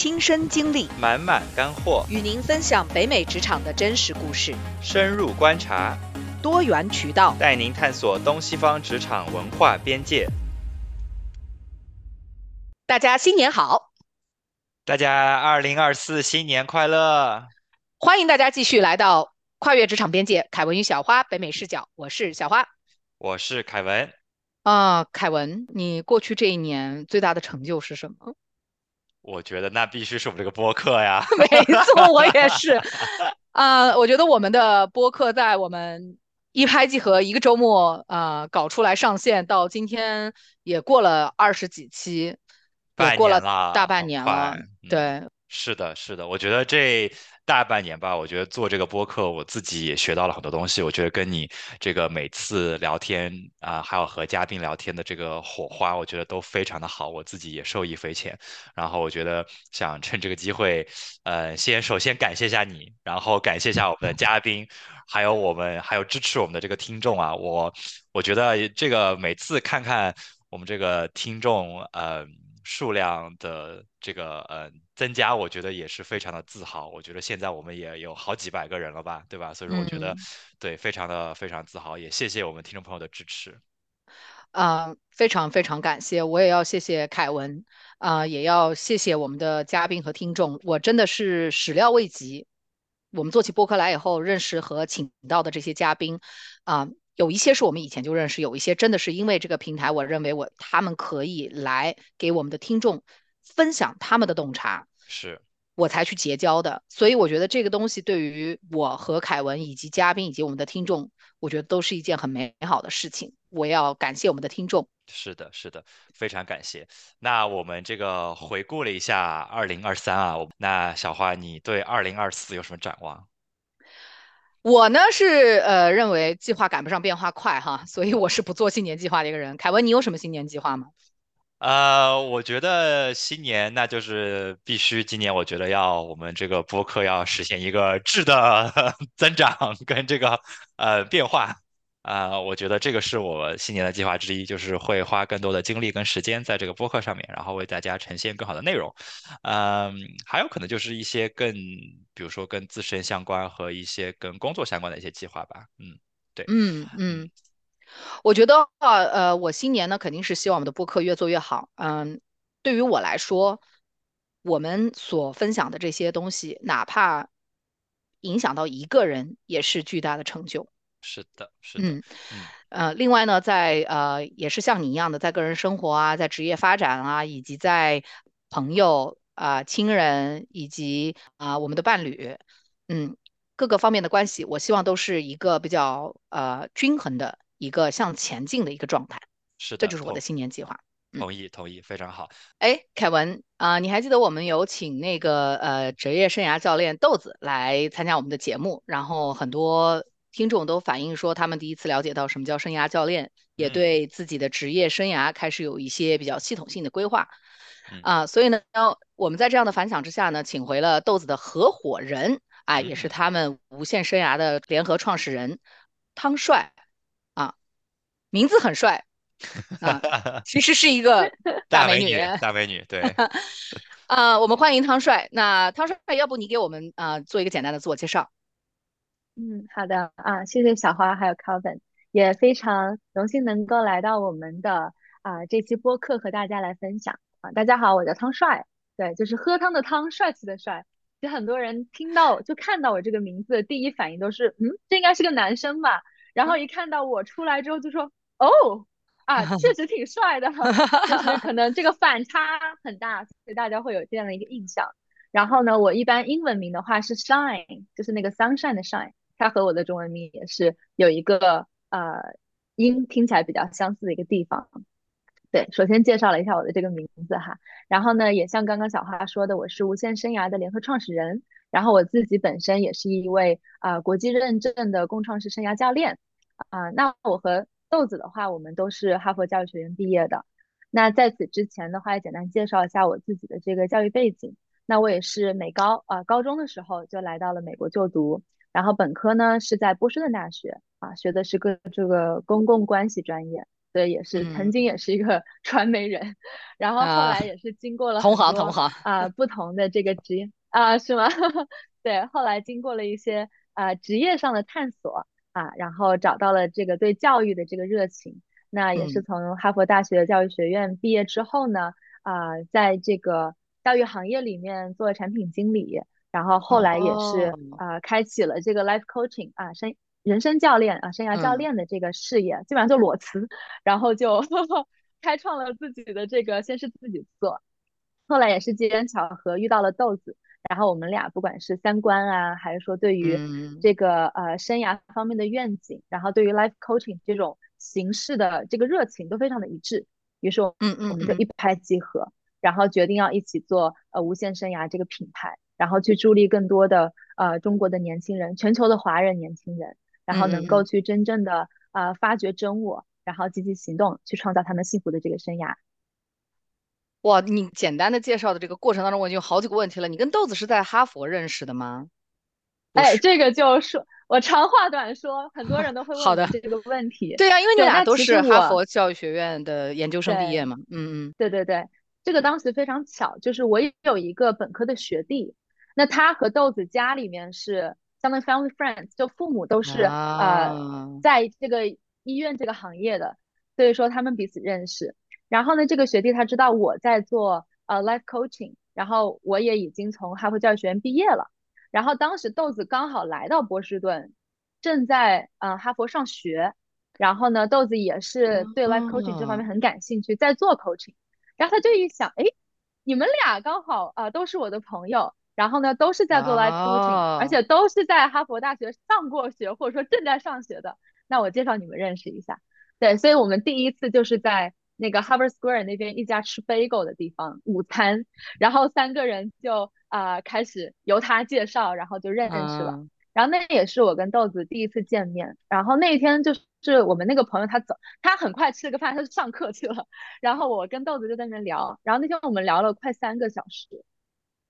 亲身经历，满满干货，与您分享北美职场的真实故事，深入观察，多元渠道，带您探索东西方职场文化边界。大家新年好！大家二零二四新年快乐！欢迎大家继续来到跨越职场边界，凯文与小花北美视角，我是小花，我是凯文。啊，凯文，你过去这一年最大的成就是什么？我觉得那必须是我们这个播客呀。没错，我也是。啊，我觉得我们的播客在我们一拍即合，一个周末啊搞出来上线，到今天也过了二十几期，也过了大半年了。对，是的，是的，我觉得这。大半年吧，我觉得做这个播客，我自己也学到了很多东西。我觉得跟你这个每次聊天啊，还有和嘉宾聊天的这个火花，我觉得都非常的好，我自己也受益匪浅。然后我觉得想趁这个机会，呃，先首先感谢一下你，然后感谢一下我们的嘉宾，还有我们还有支持我们的这个听众啊。我我觉得这个每次看看我们这个听众，呃。数量的这个呃增加，我觉得也是非常的自豪。我觉得现在我们也有好几百个人了吧，对吧？所以说我觉得对，非常的非常自豪，也谢谢我们听众朋友的支持。啊，非常非常感谢，我也要谢谢凯文啊，也要谢谢我们的嘉宾和听众。我真的是始料未及，我们做起播客来以后，认识和请到的这些嘉宾啊。有一些是我们以前就认识，有一些真的是因为这个平台，我认为我他们可以来给我们的听众分享他们的洞察，是我才去结交的。所以我觉得这个东西对于我和凯文以及嘉宾以及我们的听众，我觉得都是一件很美好的事情。我要感谢我们的听众。是的，是的，非常感谢。那我们这个回顾了一下二零二三啊，那小花，你对二零二四有什么展望？我呢是呃认为计划赶不上变化快哈，所以我是不做新年计划的一个人。凯文，你有什么新年计划吗？呃，我觉得新年那就是必须今年，我觉得要我们这个播客要实现一个质的 增长跟这个呃变化。啊，我觉得这个是我新年的计划之一，就是会花更多的精力跟时间在这个播客上面，然后为大家呈现更好的内容。嗯，还有可能就是一些更，比如说跟自身相关和一些跟工作相关的一些计划吧。嗯，对，嗯嗯，我觉得呃，我新年呢肯定是希望我们的播客越做越好。嗯，对于我来说，我们所分享的这些东西，哪怕影响到一个人，也是巨大的成就。是的，是的，嗯，呃，另外呢，在呃，也是像你一样的，在个人生活啊，在职业发展啊，以及在朋友啊、亲人以及啊我们的伴侣，嗯，各个方面的关系，我希望都是一个比较呃均衡的一个向前进的一个状态。是的，这就是我的新年计划。同意，同意，非常好。哎，凯文啊，你还记得我们有请那个呃职业生涯教练豆子来参加我们的节目，然后很多。听众都反映说，他们第一次了解到什么叫生涯教练，也对自己的职业生涯开始有一些比较系统性的规划啊。所以呢，我们在这样的反响之下呢，请回了豆子的合伙人啊，也是他们无限生涯的联合创始人汤帅啊，名字很帅啊，其实是一个 大美女，大美女对 啊，我们欢迎汤帅。那汤帅，要不你给我们啊做一个简单的自我介绍？嗯，好的啊，谢谢小花还有 Calvin，也非常荣幸能够来到我们的啊这期播客和大家来分享啊。大家好，我叫汤帅，对，就是喝汤的汤，帅气的帅。其实很多人听到就看到我这个名字，第一反应都是嗯，这应该是个男生吧。然后一看到我出来之后就说哦啊，确实挺帅的，就是可能这个反差很大，所以大家会有这样的一个印象。然后呢，我一般英文名的话是 Shine，就是那个 sunshine 的 Shine。它和我的中文名也是有一个呃音听起来比较相似的一个地方。对，首先介绍了一下我的这个名字哈，然后呢，也像刚刚小花说的，我是无限生涯的联合创始人，然后我自己本身也是一位啊国际认证的共创式生涯教练啊。那我和豆子的话，我们都是哈佛教育学院毕业的。那在此之前的话，也简单介绍一下我自己的这个教育背景。那我也是美高啊，高中的时候就来到了美国就读。然后本科呢是在波士顿大学啊，学的是个这个公共关系专业。所以也是曾经也是一个 传媒人，然后后来也是经过了同行同行啊不同的这个职业啊是吗？对，后来经过了一些啊职业上的探索啊，然后找到了这个对教育的这个热情。那也是从哈佛大学教育学院毕业之后呢，啊，在这个教育行业里面做产品经理，然后后来也是。啊，开启了这个 life coaching 啊，生人生教练啊，生涯教练的这个事业，基本上就裸辞，然后就 开创了自己的这个，先是自己做，后来也是机缘巧合遇到了豆子，然后我们俩不管是三观啊，还是说对于这个呃生涯方面的愿景，然后对于 life coaching 这种。形式的这个热情都非常的一致，于是，我们就一拍即合，然后决定要一起做呃无限生涯这个品牌，然后去助力更多的呃中国的年轻人，全球的华人年轻人，然后能够去真正的呃发掘真我，然后积极行动，去创造他们幸福的这个生涯。哇，你简单的介绍的这个过程当中，我已经有好几个问题了。你跟豆子是在哈佛认识的吗？哎，这个就说。我长话短说，很多人都会问这个问题。对呀，因为你俩都是哈佛教育学院的研究生毕业嘛。嗯嗯，对对对，这个当时非常巧，就是我也有一个本科的学弟，那他和豆子家里面是相当于 family friends，就父母都是呃在这个医院这个行业的，所以说他们彼此认识。然后呢，这个学弟他知道我在做呃 life coaching，然后我也已经从哈佛教育学院毕业了。然后当时豆子刚好来到波士顿，正在呃哈佛上学，然后呢豆子也是对 life coaching 这方面很感兴趣，在做 coaching，然后他就一想，哎，你们俩刚好啊都是我的朋友，然后呢都是在做 life coaching，而且都是在哈佛大学上过学或者说正在上学的，那我介绍你们认识一下。对，所以我们第一次就是在那个 Harvard Square 那边一家吃 bagel 的地方午餐，然后三个人就。啊，开始由他介绍，然后就认识了。然后那也是我跟豆子第一次见面。然后那一天就是我们那个朋友他走，他很快吃了个饭，他就上课去了。然后我跟豆子就在那聊。然后那天我们聊了快三个小时，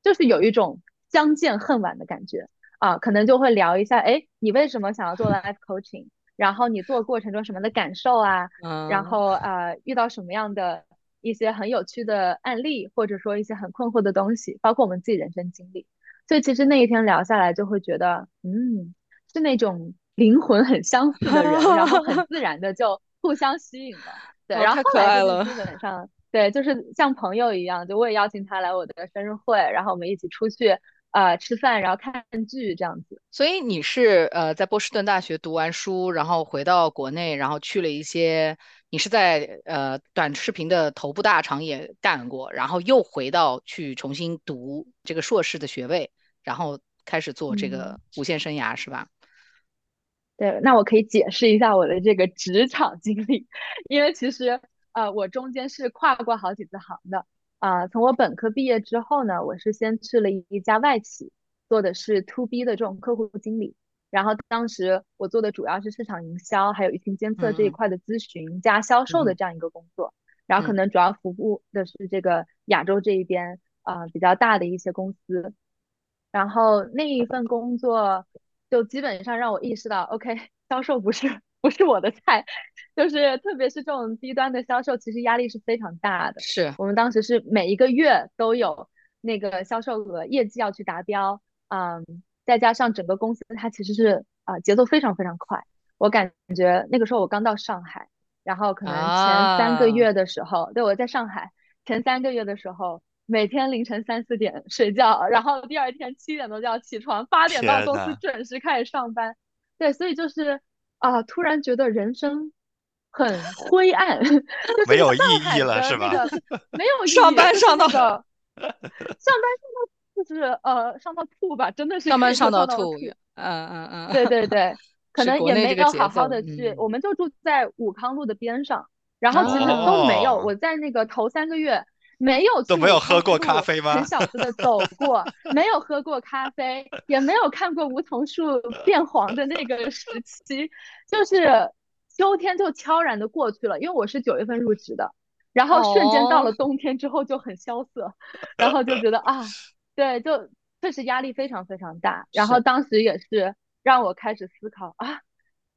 就是有一种相见恨晚的感觉啊。可能就会聊一下，哎，你为什么想要做 life coaching？然后你做过程中什么的感受啊？然后呃，遇到什么样的？一些很有趣的案例，或者说一些很困惑的东西，包括我们自己人生经历。所以其实那一天聊下来，就会觉得，嗯，是那种灵魂很相似的人，然后很自然的就互相吸引了。对，然后后来就是基本上，对，就是像朋友一样，就我也邀请他来我的生日会，然后我们一起出去。呃，吃饭，然后看剧这样子。所以你是呃在波士顿大学读完书，然后回到国内，然后去了一些，你是在呃短视频的头部大厂也干过，然后又回到去重新读这个硕士的学位，然后开始做这个无限生涯，是吧？对，那我可以解释一下我的这个职场经历，因为其实呃我中间是跨过好几次行的。啊，从我本科毕业之后呢，我是先去了一家外企，做的是 to B 的这种客户经理。然后当时我做的主要是市场营销，还有疫情监测这一块的咨询加销售的这样一个工作。然后可能主要服务的是这个亚洲这一边啊比较大的一些公司。然后那一份工作就基本上让我意识到，OK，销售不是。不是我的菜，就是特别是这种低端的销售，其实压力是非常大的。是我们当时是每一个月都有那个销售额业绩要去达标，嗯，再加上整个公司它其实是啊节奏非常非常快。我感觉那个时候我刚到上海，然后可能前三个月的时候，对我在上海前三个月的时候，每天凌晨三四点睡觉，然后第二天七点多就要起床，八点到公司准时开始上班。对，所以就是。啊！突然觉得人生很灰暗，没有意义了，是吧？没有意义。上班上到 上班上到就是呃上到吐吧，真的是上班上到吐。嗯嗯嗯。对对对，可能也没有好好的去。我们就住在武康路的边上，然后其实都没有。我在那个头三个月。没有都没有喝过咖啡吗？很小子的走过，没有喝过咖啡，也没有看过梧桐树变黄的那个时期，就是秋天就悄然的过去了。因为我是九月份入职的，然后瞬间到了冬天之后就很萧瑟，然后就觉得 啊，对，就确实压力非常非常大。然后当时也是让我开始思考啊，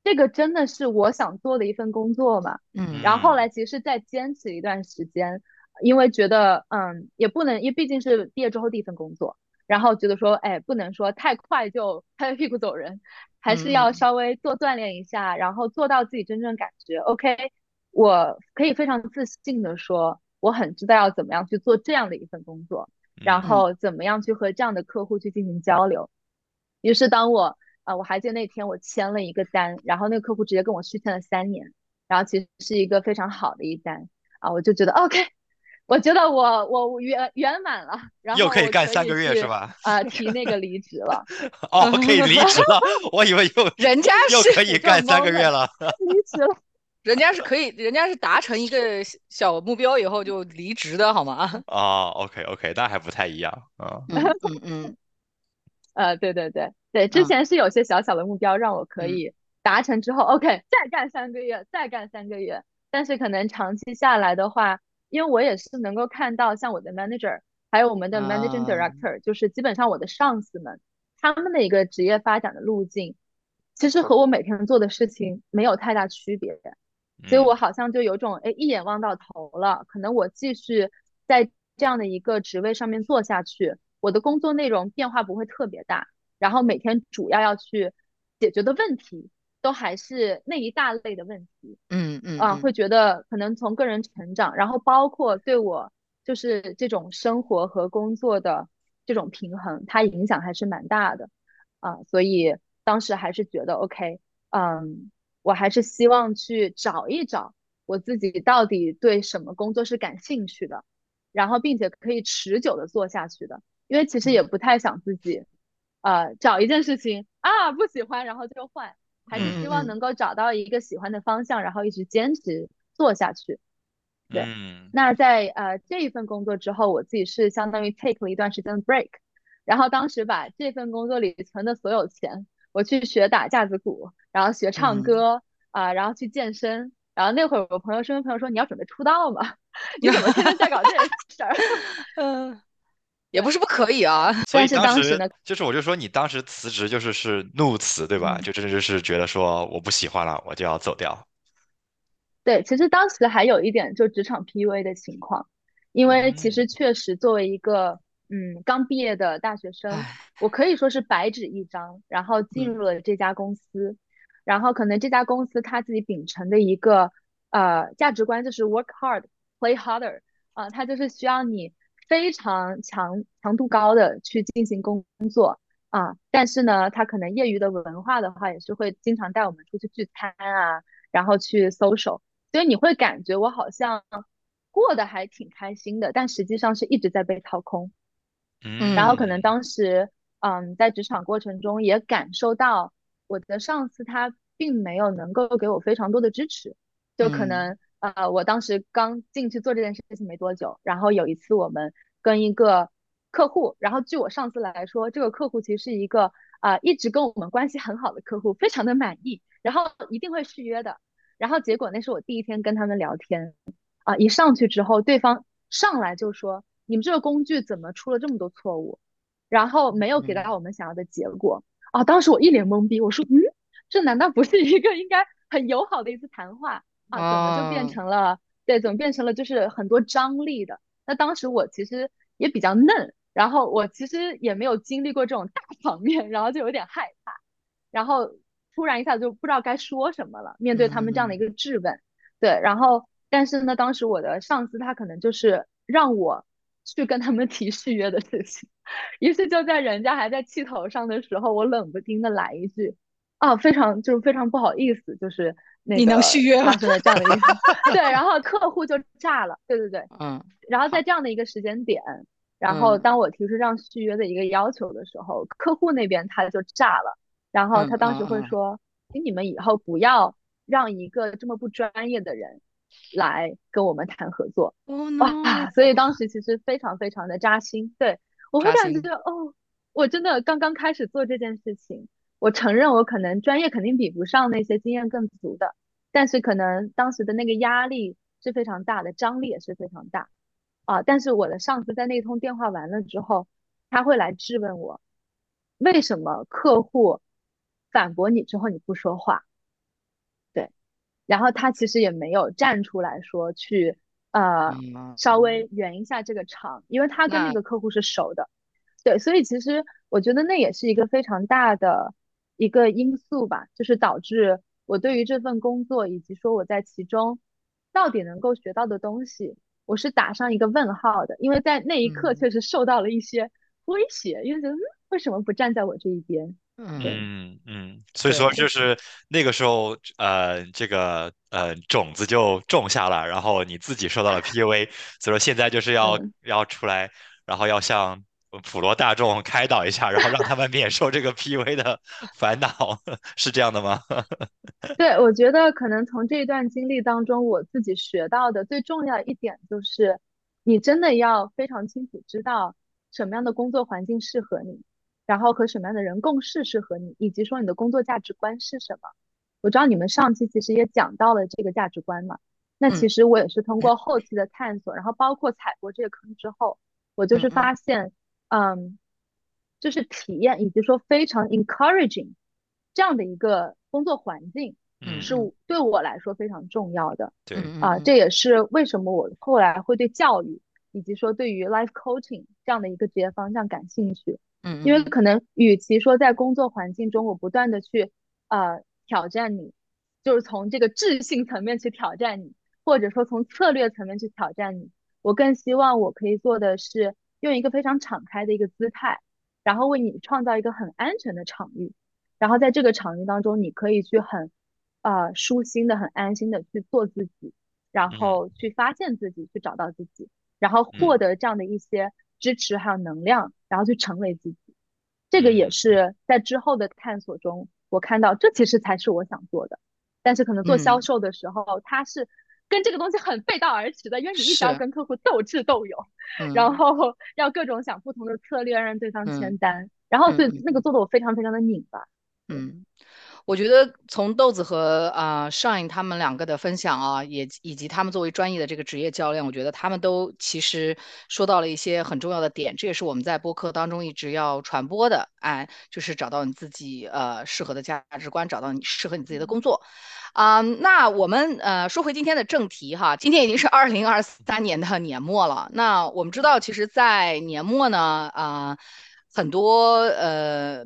这个真的是我想做的一份工作嘛？嗯然后后来其实再坚持一段时间，因为觉得嗯也不能，因为毕竟是毕业之后第一份工作，然后觉得说哎不能说太快就拍拍屁股走人，还是要嗯。稍微多锻炼一下，然后做到自己真正感觉。OK，我可以非常自信的说，我很知道要怎么样去做这样的一份工作，然嗯。后怎么样去和这样的客户去进行交流。于是当我呃，我还记得那天我签了一个单，然后那个客户直接跟我续签了三年，然后其实是一个非常好的一单。啊，我就觉得 OK，我觉得我我圆圆满了，然后又可以干三个月是吧？啊、提那个离职了，哦，可以离职了，我以为又 人家是又可以干三个月了。离职了。人家是可以，人家是达成一个小小目标以后就离职的好吗？啊，OK OK，那还不太一样，啊嗯嗯嗯呃，对对对对，之嗯前是有些小小的目标让我可嗯以达成之后，OK，再干三个月，再干三个月。但是可能长期下来的话，因为我也是能够看到，像我的 manager，还有我们的 managing 啊 director，就是基本上我的上司们，他们的一个职业发展的路径，其实和我每天做的事情没有太大区别。所以我嗯好像就有种哎一眼望到头了，可能我继续在这样的一个职位上面做下去，我的工作内容变化不会特别大，然后每天主要要去解决的问题都还是那一大类的问题啊，嗯嗯啊会觉得可能从个人成长，然后包括对我就是这种生活和工作的这种平衡，它影响还是蛮大的啊，所以当时还是觉得 OK，嗯。我还是希望去找一找我自己到底对什么工作是感兴趣的，然后并且可以持久的做下去的。因为其实也不太想自己，呃，找一件事情啊不喜欢然后就换，还是希望能够找到一个喜欢的方向，然后一直坚持做下去。对嗯那在呃这一份工作之后，我自己是相当于 take 了一段时间的 break，然后当时把这份工作里存的所有钱，我去学打架子鼓，然后学唱嗯歌啊、然后去健身。然后那会儿我朋友身边朋友说你要准备出道吗？你 怎么天天在搞这些事儿？嗯，也不是不可以啊。所以当时呢就是我就说你当时辞职就是是怒辞对吧？嗯就真的就是觉得说我不喜欢了，我就要走掉。对，其实当时还有一点就职场 PUA 的情况，因为其嗯实确实作为一个嗯刚毕业的大学生，我可以说是白纸一张，然后进嗯入了这家公司，然后可能这家公司他自己秉承的一个呃价值观就是 work hard, play harder，啊、它就是需要你非常强强度高的去进行工作啊，但是呢，他可能业余的文化的话，也是会经常带我们出去聚餐啊，然后去 social。所以你会感觉我好像过得还挺开心的，但实际上是一直在被掏空。嗯，然后可能当时，嗯，在职场过程中也感受到我的上司他并没有能够给我非常多的支持，就可嗯能呃，我当时刚进去做这件事情没多久，然后有一次我们跟一个客户，然后据我上司来说，这个客户其实是一个啊、一直跟我们关系很好的客户，非常的满意，然后一定会续约的。然后结果那是我第一天跟他们聊天，啊，一上去之后，对方上来就说：“你们这个工具怎么出了这么多错误？”然后没有给到我们想要的结果。啊，当时我一脸懵逼，我说：“嗯，这难道不是一个应该很友好的一次谈话啊？怎么就变哦成了对，怎么变成了就是很多张力的？”那当时我其实也比较嫩，然后我其实也没有经历过这种大 场面，然后就有点害怕。然后突然一下就不知道该说什么了，面对他们这样的一个质问，对，然后但是呢，当时我的上司他可能就是让我去跟他们提续约的事情，于是就在人家还在气头上的时候，我冷不丁的来一句，啊，非常就是非常不好意思，就是那你能续约了发生了这样的一个，对，然后客户就炸了，对对对，嗯。然后在这样的一个时间点，然后嗯。当我提出这样续约的一个要求的时候，客户那边他就炸了，然后他当时会嗯嗯。嗯说，请你们以后不要让一个这么不专业的人来跟我们谈合作。，Oh 哇 所以当时其实非常非常的扎心，对，我会感心。觉哦，我真的刚刚开始做这件事情，我承认我可能专业肯定比不上那些经验更足的，但是可能当时的那个压力是非常大的，张力也是非常大啊。但是我的上司在那通电话完了之后，他会来质问我，为什么客户反驳你之后你不说话？对然后他其实也没有站出来说去呃嗯稍微圆一下这个场，因为他跟那那个客户是熟的，对，所以其实我觉得那也是一个非常大的一个因素吧，就是导致我对于这份工作以及说我在其中到底能够学到的东西，我是打上一个问号的，因为在那一刻嗯确实受到了一些威胁，因为觉得嗯为什么不站在我这一边？对，嗯嗯，所以说就是那个时候，呃，这个呃种子就种下了，然后你自己受到了 PUA，所以说现在就是要嗯。要出来，然后要向普罗大众开导一下，然后让他们免受这个 PUA 的烦恼，是这样的吗？对，我觉得可能从这一段经历当中，我自己学到的最重要一点就是，你真的要非常清楚知道什么样的工作环境适合你，然后和什么样的人共事适合你，以及说你的工作价值观是什么。我知道你们上期其实也讲到了这个价值观嘛，那嗯其实我也是通过后期的探索，然后包括踩过这个坑之后，我就是发现，嗯，就是体验以及说非常 encouraging 这样的一个工作环境。是嗯是，对我来说非常重要的对，啊，这也是为什么我后来会对教育以及说对于 life coaching 这样的一个职业方向感兴趣，嗯嗯因为可能与其说在工作环境中我不断的去呃挑战你，就是从这个智性层面去挑战你，或者说从策略层面去挑战你，我更希望我可以做的是用一个非常敞开的一个姿态，然后为你创造一个很安全的场域，然后在这个场域当中，你可以去很呃舒心的、很安心的去做自己，然嗯。后去发现自己，去找到自己，然后嗯。获得这样的一些支持还有能量，然后去成为自己。这个也嗯。是在之后的探索中，我看到这其实才是我想做的。但是可能做销嗯，售的时候，它是跟这个东西很背道而驰的，因为你一直要，跟客户斗智斗勇，然嗯后 要各种想不同的策略让对方签嗯单，然后所以嗯。那个做的我非常非常的拧巴。嗯。我觉得从豆子和啊、尚颖他们两个的分享啊，也以及他们作为专业的这个职业教练，我觉得他们都其实说到了一些很重要的点，这也是我们在播客当中一直要传播的，哎，就是找到你自己呃适合的价值观，找到你适合你自己的工作。啊、那我们呃说回今天的正题哈，今天已经是二零二三年的年末了。那我们知道，其实，在年末呢，啊、很多呃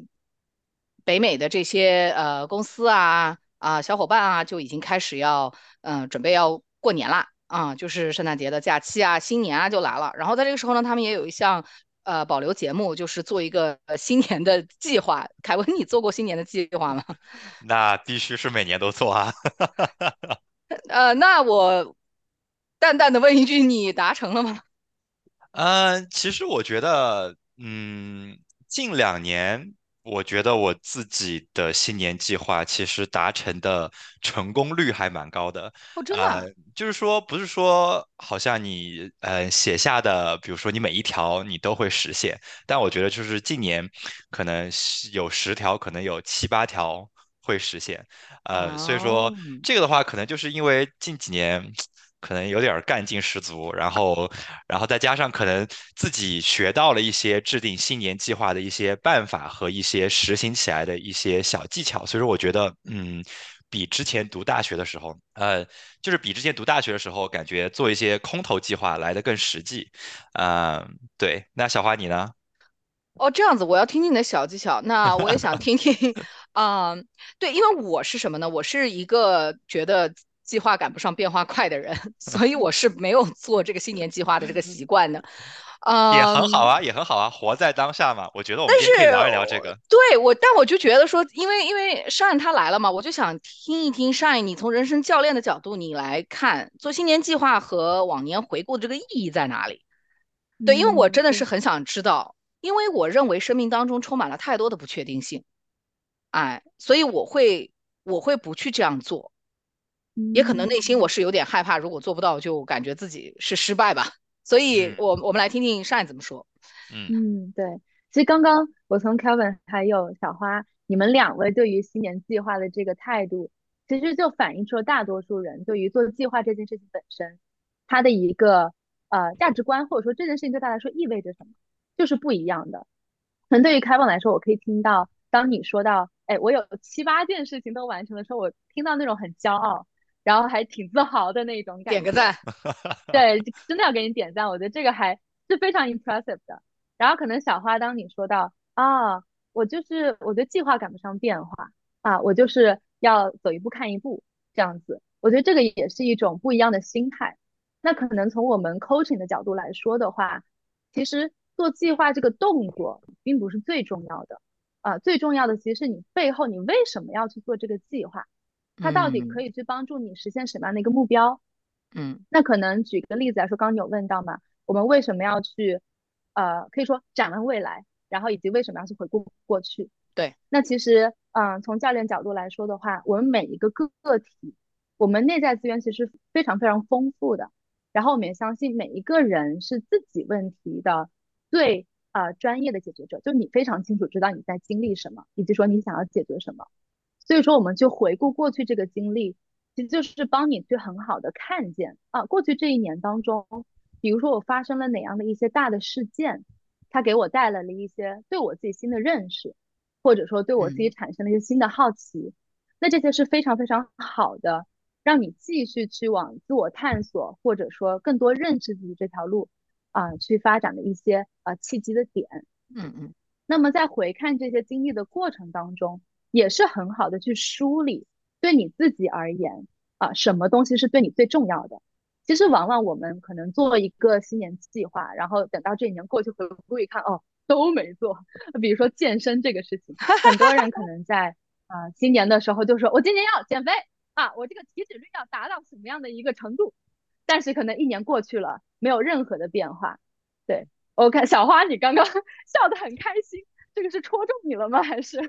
北美的这些呃公司啊啊、小伙伴啊，就已经开始要嗯、呃准备要过年啦啊、就是圣诞节的假期啊，新年啊就来了。然后在这个时候呢，他们也有一项呃保留节目，就是做一个呃新年的计划。凯文，你做过新年的计划吗？那必须是每年都做啊。呃，那我淡淡的问一句，你达成了吗？嗯，其实我觉得，嗯，近两年，我觉得我自己的新年计划其实达成的成功率还蛮高的。哦，真的啊？呃，就是说，不是说好像你呃写下的，比如说你每一条你都会实现，但我觉得就是近年可能是有十条，可能有七八条会实现。呃，所以说哦，这个的话，可能就是因为近几年。可能有点儿干劲十足，然后，然后再加上可能自己学到了一些制定新年计划的一些办法和一些实行起来的一些小技巧，所以说我觉得，嗯，比之前读大学的时候，呃，就是比之前读大学的时候，感觉做一些空头计划来的更实际。嗯，对。那小花你呢？哦，这样子，我要听听你的小技巧。那我也想 听听，啊、对，因为我是什么呢？我是一个觉得计划赶不上变化快的人，所以我是没有做这个新年计划的这个习惯的。啊 也很好嗯，啊，也很好啊，活在当下嘛。我觉得我们但今天可以聊一聊这个。对我，但我就觉得说，因为因为 Shine 他来了嘛，我就想听一听 Shine，你从人生教练的角度你来看，做新年计划和往年回顾的这个意义在哪里？对，因为我真的是很想知道，因为我认为生命当中充满了太多的不确定性，哎，所以我会我会不去这样做，也可能内心我嗯。是有点害怕，如果做不到，就感觉自己是失败吧。所以嗯我我们来听听 Shine 怎么说。嗯嗯，对，其实刚刚我从 Kevin 还有小花，你们两位对于新年计划的这个态度，其实就反映出了大多数人对于做计划这件事情本身，他的一个呃价值观，或者说这件事情对他来说意味着什么，就是不一样的。可能对于 Kevin 来说，我可以听到，当你说到，哎，我有七八件事情都完成的时候，我听到那种很骄傲，然后还挺自豪的那种感觉。点个赞。对，真的要给你点赞，我觉得这个还是非常 impressive 的。然后可能小花，当你说到啊，我就是我觉得计划赶不上变化啊，我就是要走一步看一步这样子。我觉得这个也是一种不一样的心态。那可能从我们 coaching 的角度来说的话，其实做计划这个动作并不是最重要的啊，最重要的其实是你背后你为什么要去做这个计划，它到底可以去帮助你实现什么样的一个目标？嗯，那可能举个例子来说，刚刚有问到嘛，我们为什么要去呃，可以说展望未来，然后以及为什么要去回顾过去？对，那其实嗯，从教练角度来说的话，我们每一个个体，我们内在资源其实非常非常丰富的。然后我们也相信每一个人是自己问题的最呃专业的解决者，就你非常清楚知道你在经历什么，以及说你想要解决什么。所以说我们就回顾过去这个经历，其实就是帮你去很好的看见啊，过去这一年当中，比如说我发生了哪样的一些大的事件，它给我带来了一些对我自己新的认识，或者说对我自己产生了一些新的好奇，那这些是非常非常好的。让你继续去往自我探索，或者说更多认识自己这条路啊，去发展的一些啊契机的点。嗯嗯。那么在回看这些经历的过程当中，也是很好的去梳理对你自己而言啊，什么东西是对你最重要的。其实往往我们可能做一个新年计划，然后等到这一年过去回顾一看，哦，都没做。比如说健身这个事情，很多人可能在啊新年的时候就说，我今年要减肥。啊，我这个体脂率要达到什么样的一个程度？但是可能一年过去了，没有任何的变化。对我看小花，你刚刚 笑得很开心，这个是戳中你了吗？还是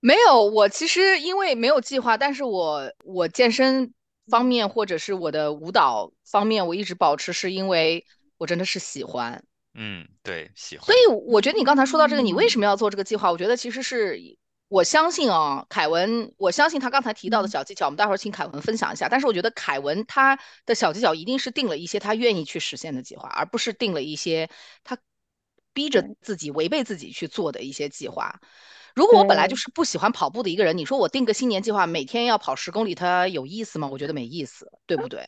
没有？我其实因为没有计划，但是我我健身方面或者是我的舞蹈方面，我一直保持，是因为我真的是喜欢。嗯，对，喜欢。所以我觉得你刚才说到这个，你为什么要做这个计划？我觉得其实是。我相信啊，凯文，我相信他刚才提到的小技巧，我们待会儿请凯文分享一下。但是我觉得凯文他的小技巧一定是定了一些他愿意去实现的计划，而不是定了一些他逼着自己违背自己去做的一些计划。如果我本来就是不喜欢跑步的一个人，你说我定个新年计划，每天要跑十公里，它有意思吗？我觉得没意思，对不对？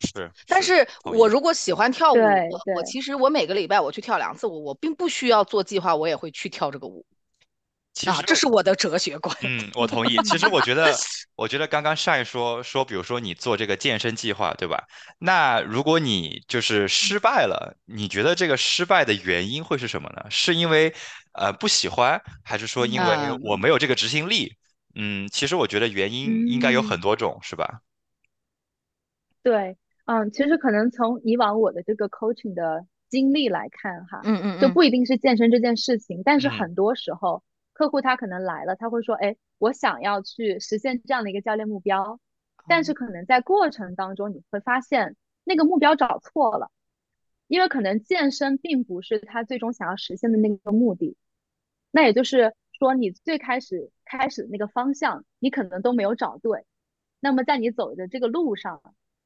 是。但是我如果喜欢跳舞，我我其实我每个礼拜我去跳两次舞，我并不需要做计划，我也会去跳这个舞。啊，这是我的哲学观。嗯，我同意。其实我觉得，我觉得刚刚上一说说，比如说你做这个健身计划，对吧？那如果你就是失败了，你觉得这个失败的原因会是什么呢？是因为呃不喜欢，还是说因为我没有这个执行力？嗯，其实我觉得原因应该有很多种，是吧？对，嗯，其实可能从以往我的这个 coaching 的经历来看，哈，嗯嗯，就不一定是健身这件事情，但是很多时候。客户他可能来了，他会说：“哎，我想要去实现这样的一个教练目标，但是可能在过程当中你会发现那个目标找错了，因为可能健身并不是他最终想要实现的那个目的。那也就是说，你最开始开始那个方向你可能都没有找对，那么在你走的这个路上，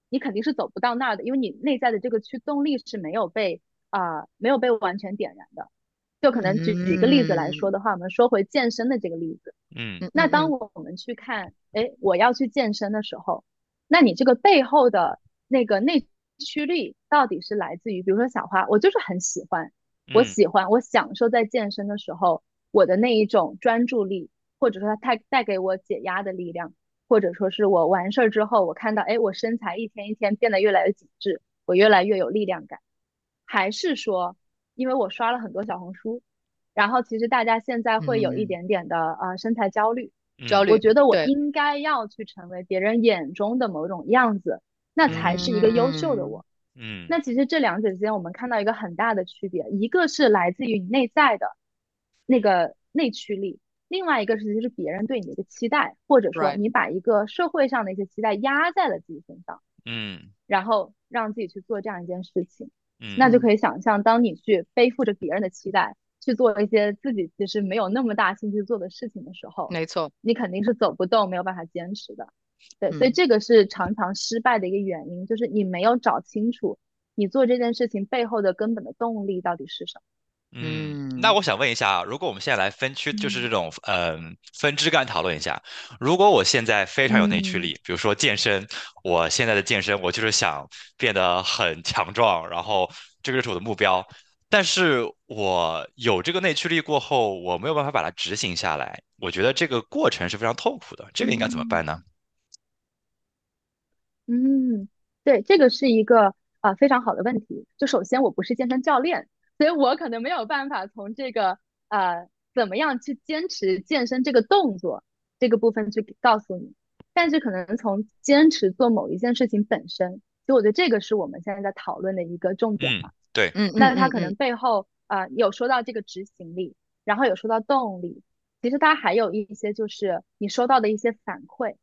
你肯定是走不到那儿的，因为你内在的这个驱动力是没有被啊没有被完全点燃的。”就可能举举一个例子来说的话，我们说回健身的这个例子。嗯，那当我们去看，哎，我要去健身的时候，那你这个背后的那个内驱力到底是来自于，比如说小花，我就是很喜欢，我喜欢，我享受在健身的时候我的那一种专注力，或者说它带带给我解压的力量，或者说是我完事儿之后，我看到，哎，我身材一天一天变得越来越紧致，我越来越有力量感，还是说？因为我刷了很多小红书，然后其实大家现在会有一点点的呃身材焦虑，焦虑。我觉得我应该要去成为别人眼中的某种样子，那才是一个优秀的我。嗯。那其实这两者之间，我们看到一个很大的区别，一个是来自于你内在的那个内驱力，另外一个是其实别人对你的一个期待，或者说你把一个社会上的一些期待压在了自己身上。嗯。然后让自己去做这样一件事情。那就可以想象，当你去背负着别人的期待去做一些自己其实没有那么大兴趣做的事情的时候，没错，你肯定是走不动，没有办法坚持的。对，所以这个是常常失败的一个原因，就是你没有找清楚你做这件事情背后的根本的动力到底是什么。嗯，那我想问一下啊，如果我们现在来分区，就是这嗯。种嗯分枝干讨论一下，如果我现在非常有内驱嗯。力，比如说健身，我现在的健身我就是想变得很强壮，然后这个就是我的目标，但是我有这个内驱力过后，我没有办法把它执行下来，我觉得这个过程是非常痛苦的，这个应该怎么嗯办呢？嗯，对，这个是一个啊、非常好的问题。就首先我不是健身教练，所以我可能没有办法从这个呃怎么样去坚持健身这个动作这个部分去告诉你，但是可能从坚持做某一件事情本身，所以我觉得这个是我们现在在讨论的一个重点嗯，嘛。对，嗯那它可能背后啊、呃有说到这个执行力，然后有说到动力，其实它还有一些就是你收到的一些反馈。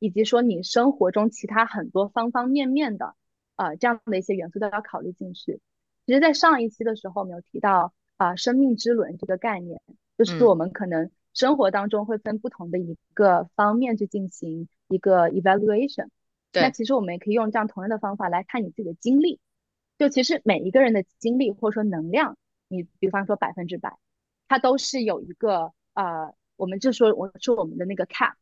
以及说你生活中其他很多方方面面的，呃，这样的一些元素都要考虑进去。其实，在上一期的时候，我们有提到啊、呃生命之轮这个概念，就是我嗯，们可能生活当中会分不同的一个方面去进行一个 evaluation。对那，其实我们也可以用这样同样的方法来看你自己的经历。就其实每一个人的经历或者说能量，你比方说百分之百，它都是有一个呃，我们就说我说我们的那个 cap。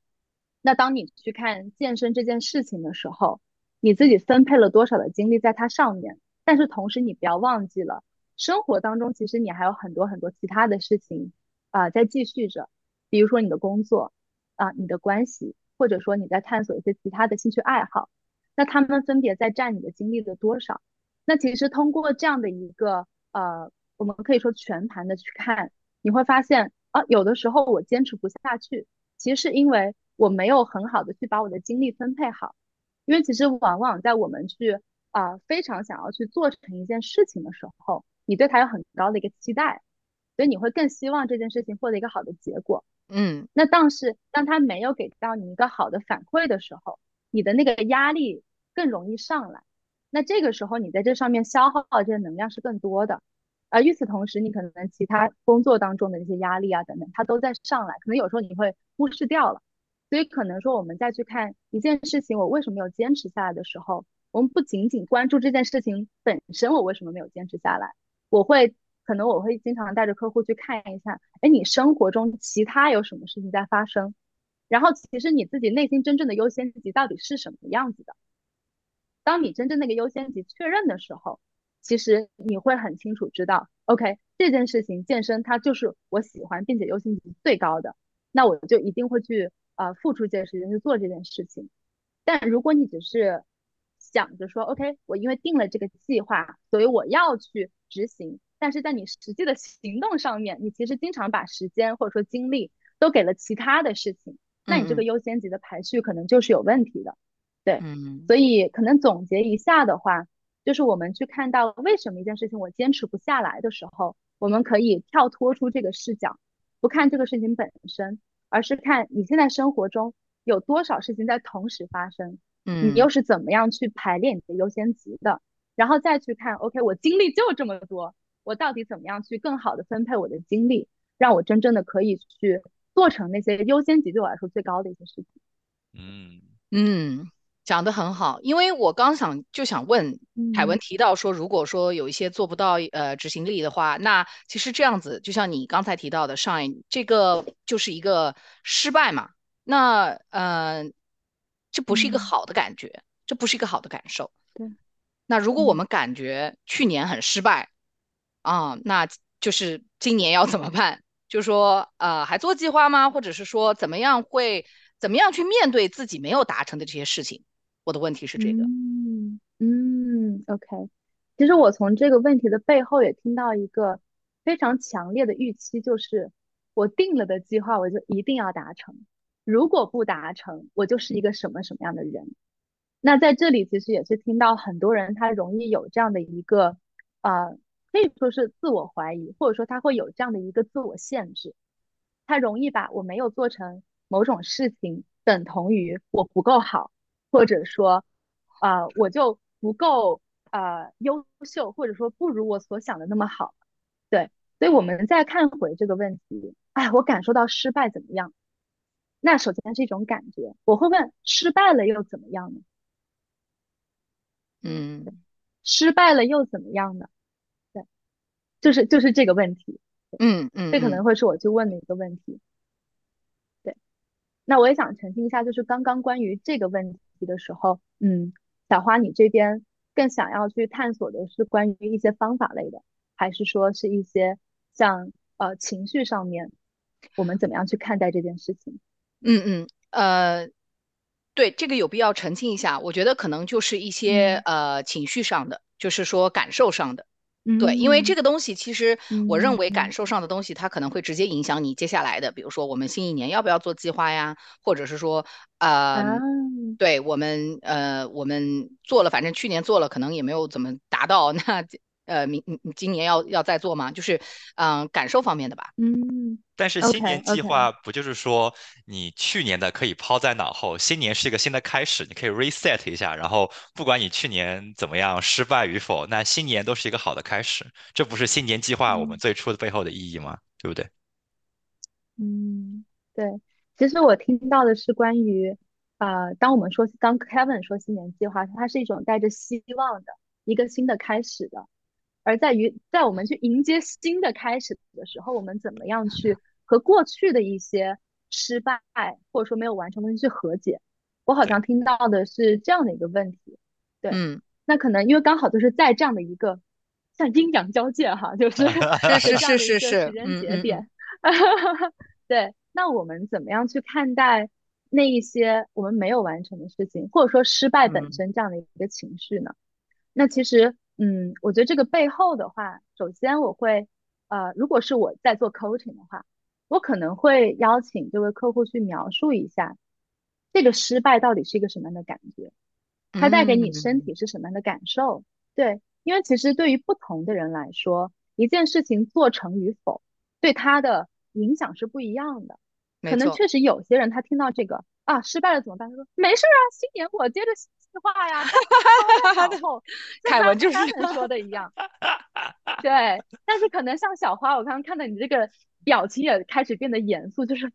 那当你去看健身这件事情的时候，你自己分配了多少的精力在它上面？但是同时你不要忘记了，生活当中其实你还有很多很多其他的事情啊、在继续着，比如说你的工作啊、你的关系，或者说你在探索一些其他的兴趣爱好，那他们分别在占你的精力的多少？那其实通过这样的一个呃，我们可以说全盘的去看，你会发现啊，有的时候我坚持不下去。其实是因为我没有很好的去把我的精力分配好，因为其实往往在我们去啊、呃非常想要去做成一件事情的时候，你对它有很高的一个期待，所以你会更希望这件事情获得一个好的结果。嗯那但是当他没有给到你一个好的反馈的时候，你的那个压力更容易上来。那这个时候你在这上面消耗的这些能量是更多的。而与此同时，你可能其他工作当中的那些压力啊等等，它都在上来，可能有时候你会忽视掉了。所以可能说我们再去看一件事情，我为什么没有坚持下来的时候，我们不仅仅关注这件事情本身，我为什么没有坚持下来，我会可能我会经常带着客户去看一下，哎，你生活中其他有什么事情在发生？然后其实你自己内心真正的优先级到底是什么样子的？当你真正那个优先级确认的时候，其实你会很清楚知道，OK，这件事情健身它就是我喜欢并且优先级最高的，那我就一定会去呃付出这些时间去做这件事情。但如果你只是想着说，OK，我因为定了这个计划，所以我要去执行，但是在你实际的行动上面，你其实经常把时间或者说精力都给了其他的事情，那你这个嗯。优先级的排序可能就是有问题的。对，嗯。所以可能总结一下的话，就是我们去看到为什么一件事情我坚持不下来的时候，我们可以跳脱出这个视角，不看这个事情本身，而是看你现在生活中有多少事情在同时发生，你嗯又是怎么样去排列你的优先级的，然后再去看，OK，我精力就这么多，我到底怎么样去更好的分配我的精力，让我真正的可以去做成那些优先级对我来说最高的一些事情。嗯嗯，讲得很好。因为我刚想就想问凯文嗯提到说，如果说有一些做不到呃执行力的话，那其实这样子，就像你刚才提到的上一这个就是一个失败嘛。那呃，这不是一个嗯，好的感觉，这不是一个好的感受。对，那如果我嗯。们感觉去年很失败啊，那就是今年要怎么办？就是说，呃，还做计划吗？或者是说，怎么样会怎么样去面对自己没有达成的这些事情？我的问题是这个。嗯嗯，OK。其实我从这个问题的背后也听到一个非常强烈的预期，就是我定了的计划，我就一定要达成。如果不达成，我就是一个什么什么样的人。那在这里其实也是听到很多人他容易有这样的一个呃，可以说是自我怀疑，或者说他会有这样的一个自我限制。他容易把我没有做成某种事情等同于我不够好，或者说，呃，我就不够呃优秀，或者说不如我所想的那么好。对，所以我们再看回这个问题，哎，我感受到失败怎么样？那首先是一种感觉，我会问，失败了又怎么样呢？嗯失败了又怎么样呢？对，就是就是这个问题，嗯嗯，这可能会是我去问的一个问题。对，那我也想澄清一下，就是刚刚关于这个问题的时候，嗯，小花你这边更想要去探索的是关于一些方法类的，还是说是一些像呃情绪上面，我们怎么样去看待这件事情？嗯嗯呃，对，这个有必要澄清一下。我觉得可能就是一些呃情绪上的，就是说感受上的。对，因为这个东西其实我认为感受上的东西，它可能会直接影响你接下来的，比如说我们新一年要不要做计划呀，或者是说呃，对我们呃我们做了，反正去年做了，可能也没有怎么达到，那。呃，明今年要要再做吗？就是嗯，感受方面的吧。嗯，但是新年计划不就是说，你去年的可以抛在脑后，新年是一个新的开始，你可以 reset 一下，然后不管你去年怎么样失败与否，那新年都是一个好的开始。这不是新年计划我们最初的背后的意义吗？对不对？嗯，对。其实我听到的是关于，呃，当我们说当 Kevin 说新年计划，它是一种带着希望的一个新的开始的。而在于，在我们去迎接新的开始的时候，我们怎么样去和过去的一些失败或者说没有完成的东西去和解？我好像听到的是这样的一个问题。对，嗯，那可能因为刚好就是在这样的一个像阴阳交界哈，就是 是是是是时间节点。对，那我们怎么样去看待那一些我们没有完成的事情，或者说失败本身这样的一个情绪呢？那其实。嗯，我觉得这个背后的话，首先我会，呃，如果是我在做 coaching 的话，我可能会邀请这位客户去描述一下，这个失败到底是一个什么样的感觉，它带给你身体是什么样的感受？对，因为其实对于不同的人来说，一件事情做成与否，对他的影响是不一样的。可能确实有些人他听到这个啊失败了怎么办？他说没事啊，新年我接着。话呀，然后凯文就是说的一样，对。但是可能像小花，我刚刚看到你这个表情也开始变得严肃，就是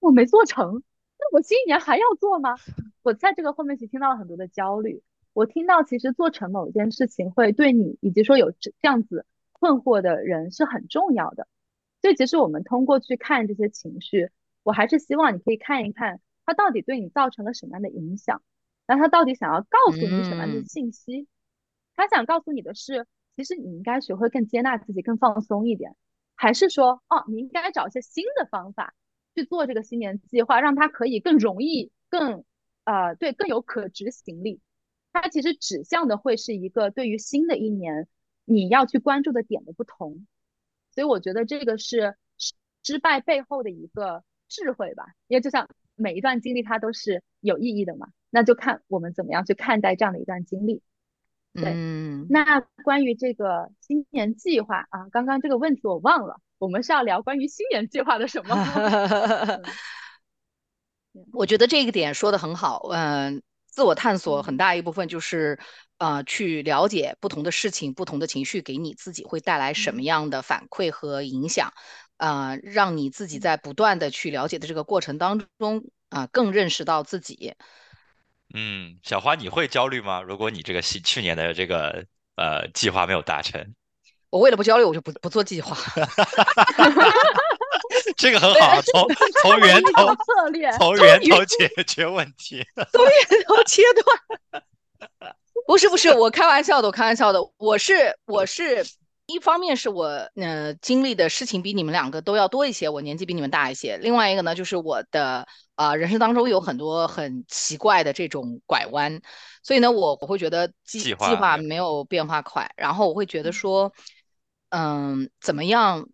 我没做成，那我新一年还要做吗？我在这个后面其实听到了很多的焦虑。我听到其实做成某件事情会对你以及说有这样子困惑的人是很重要的。所以其实我们通过去看这些情绪，我还是希望你可以看一看它到底对你造成了什么样的影响。那他到底想要告诉你什么样的信息？他想告诉你的是，其实你应该学会更接纳自己，更放松一点，还是说，哦，你应该找一些新的方法去做这个新年计划，让它可以更容易、更呃，对，更有可执行力。它其实指向的会是一个对于新的一年你要去关注的点的不同。所以我觉得这个是失败背后的一个智慧吧，因为就像每一段经历它都是有意义的嘛。那就看我们怎么样去看待这样的一段经历。对，那关于这个新年计划啊，刚刚这个问题我忘了，我们是要聊关于新年计划的什么？我觉得这个点说的很好，嗯，自我探索很大一部分就是呃，去了解不同的事情、不同的情绪给你自己会带来什么样的反馈和影响，呃，让你自己在不断的去了解的这个过程当中啊，更认识到自己。嗯，小花，你会焦虑吗？如果你这个去去年的这个呃计划没有达成，我为了不焦虑，我就不不做计划。这个很好，从从源头策略，从源头解决问题，从源头切断。不是不是，我开玩笑的，我开玩笑的，我是我是。一方面是我呃经历的事情比你们两个都要多一些，我年纪比你们大一些。另外一个呢，就是我的啊人生当中有很多很奇怪的这种拐弯，所以呢，我我会觉得计计划没有变化快，然后我会觉得说，嗯，怎么样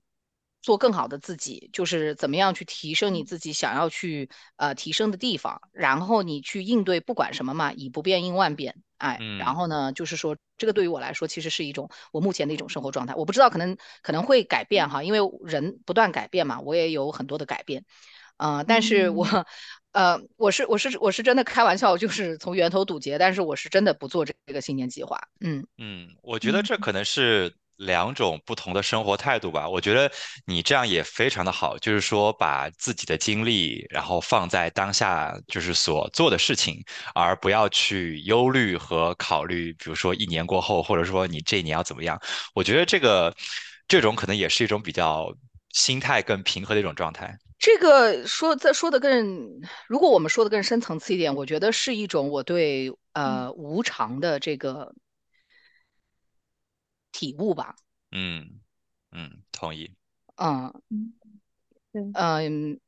做更好的自己，就是怎么样去提升你自己想要去呃提升的地方，然后你去应对不管什么嘛，以不变应万变。哎，然后呢，就是说，这个对于我来说，其实是一种我目前的一种生活状态。我不知道，可能可能会改变哈，因为人不断改变嘛，我也有很多的改变，呃，但是我，呃，我是我是我是真的开玩笑，就是从源头堵截，但是我是真的不做这个新年计划。嗯嗯，我觉得这可能是。两种不同的生活态度吧，我觉得你这样也非常的好，就是说把自己的精力然后放在当下就是所做的事情，而不要去忧虑和考虑，比如说一年过后，或者说你这一年要怎么样。我觉得这个这种可能也是一种比较心态更平和的一种状态。这个说再说的更，如果我们说的更深层次一点，我觉得是一种我对呃无常的这个体悟吧。嗯嗯，同意。嗯嗯，对，嗯，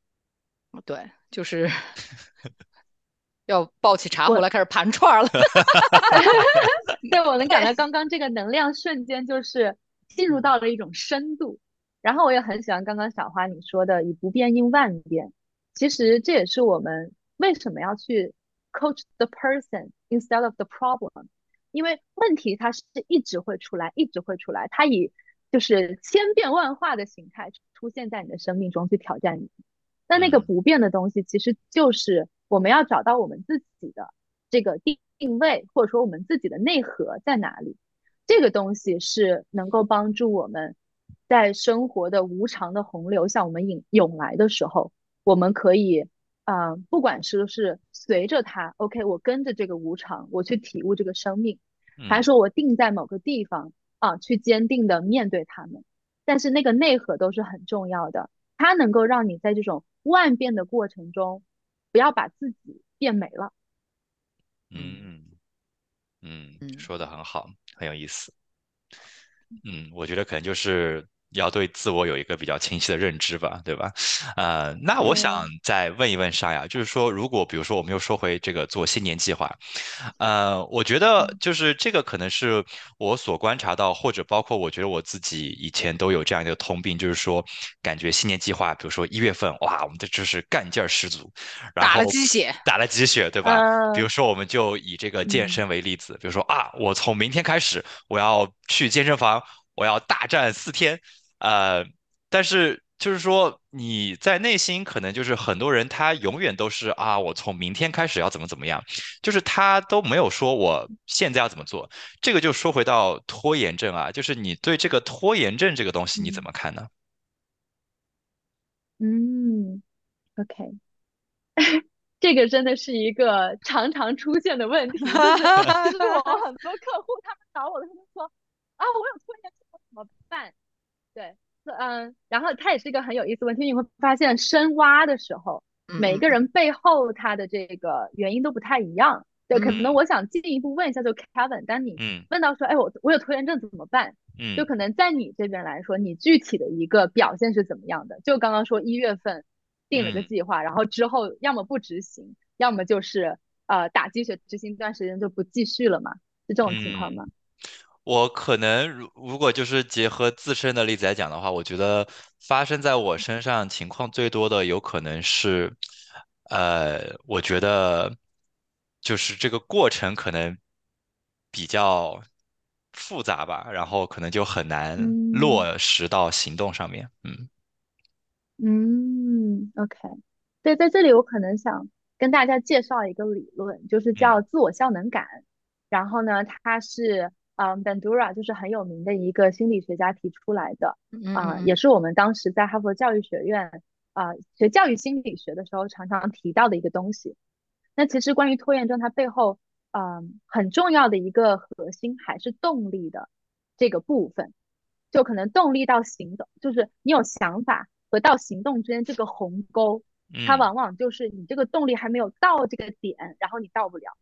对，就是 要抱起茶壶来开始盘串儿了。对，我能感到刚刚这个能量瞬间就是进入到了一种深度。然后我也很喜欢刚刚小花你说的“以不变应万变”，其实这也是我们为什么要去 coach the person instead of the problem，因为问题它是一直会出来，一直会出来，它以就是千变万化的形态出现在你的生命中去挑战你。那那个嗯不变的东西，其实就是我们要找到我们自己的这个定定位，或者说我们自己的内核在哪里。这个东西是能够帮助我们在生活的无常的洪流向我们涌涌来的时候，我们可以，啊，不管是是随着它，OK，我跟着这个无常，我去体悟这个生命，还嗯是说我定在某个地方啊，去坚定的面对他们。但是那个内核都是很重要的，它能够让你在这种万变的过程中，不要把自己变没了。嗯嗯，嗯说的很好，很有意思。嗯，我觉得可能就是要对自我有一个比较清晰的认知吧，对吧？呃，那我想，再问一问沙雅，就是说，如果比如说我们又说回这个做新年计划，呃，我觉得嗯。就是这个可能是我所观察到，或者包括我觉得我自己以前都有这样一个通病，就是说，感觉新年计划，比如说一月份，哇，我们的就是干劲儿十足，然打后了鸡血，打了鸡血，对吧？比如。呃，说，我们就以这个健嗯。身为例子，比如说啊，我从明天开始，我要去健身房，我要大战四天，呃，但是就是说你在内心可能就是很多人他永远都是啊，我从明天开始要怎么怎么样，就是他都没有说我现在要怎么做。这个就说回到拖延症啊，就是你对这个拖延症这个东西你怎嗯么看呢？嗯，OK。这个真的是一个常常出现的问题，就是就是我很多客户他们找我的时候说啊，我有拖延症，我怎么办？对，嗯，然后它也是一个很有意思的问题，你会发现深挖的时候，每个人背后他的这个原因都不太一样。对，可能嗯我想进一步问一下，就 Kevin，当你嗯问到说，哎，我我有拖延症怎么办？嗯就嗯可能在你这边来说，你具体的一个表现是怎么样的？就刚刚说一月份定了个嗯。计划，然后之后要么不执行，要么就是呃打鸡血执行一段时间就不继续了嘛，是这种情况吗？嗯，我可能如如果就是结合自身的例子来讲的话，我觉得发生在我身上情况最多的有可能是，呃，我觉得就是这个过程可能比较复杂吧，然后可能就很难嗯落实到行动上面。嗯嗯，OK，对，在这里我可能想跟大家介绍一个理论，就是嗯叫自我效能感。然后呢，它是嗯 Bandura 就是很有名的一个心理学家提出来的，啊、也是我们当时在哈佛教育学院啊、学教育心理学的时候常常提到的一个东西。那其实关于拖延症，它背后嗯很重要的一个核心还是动力的这个部分。就可能动力到行动，就是你有想法和到行动之间这个鸿沟，它嗯往往就是你这个动力还没有到这个点，然后你到不了。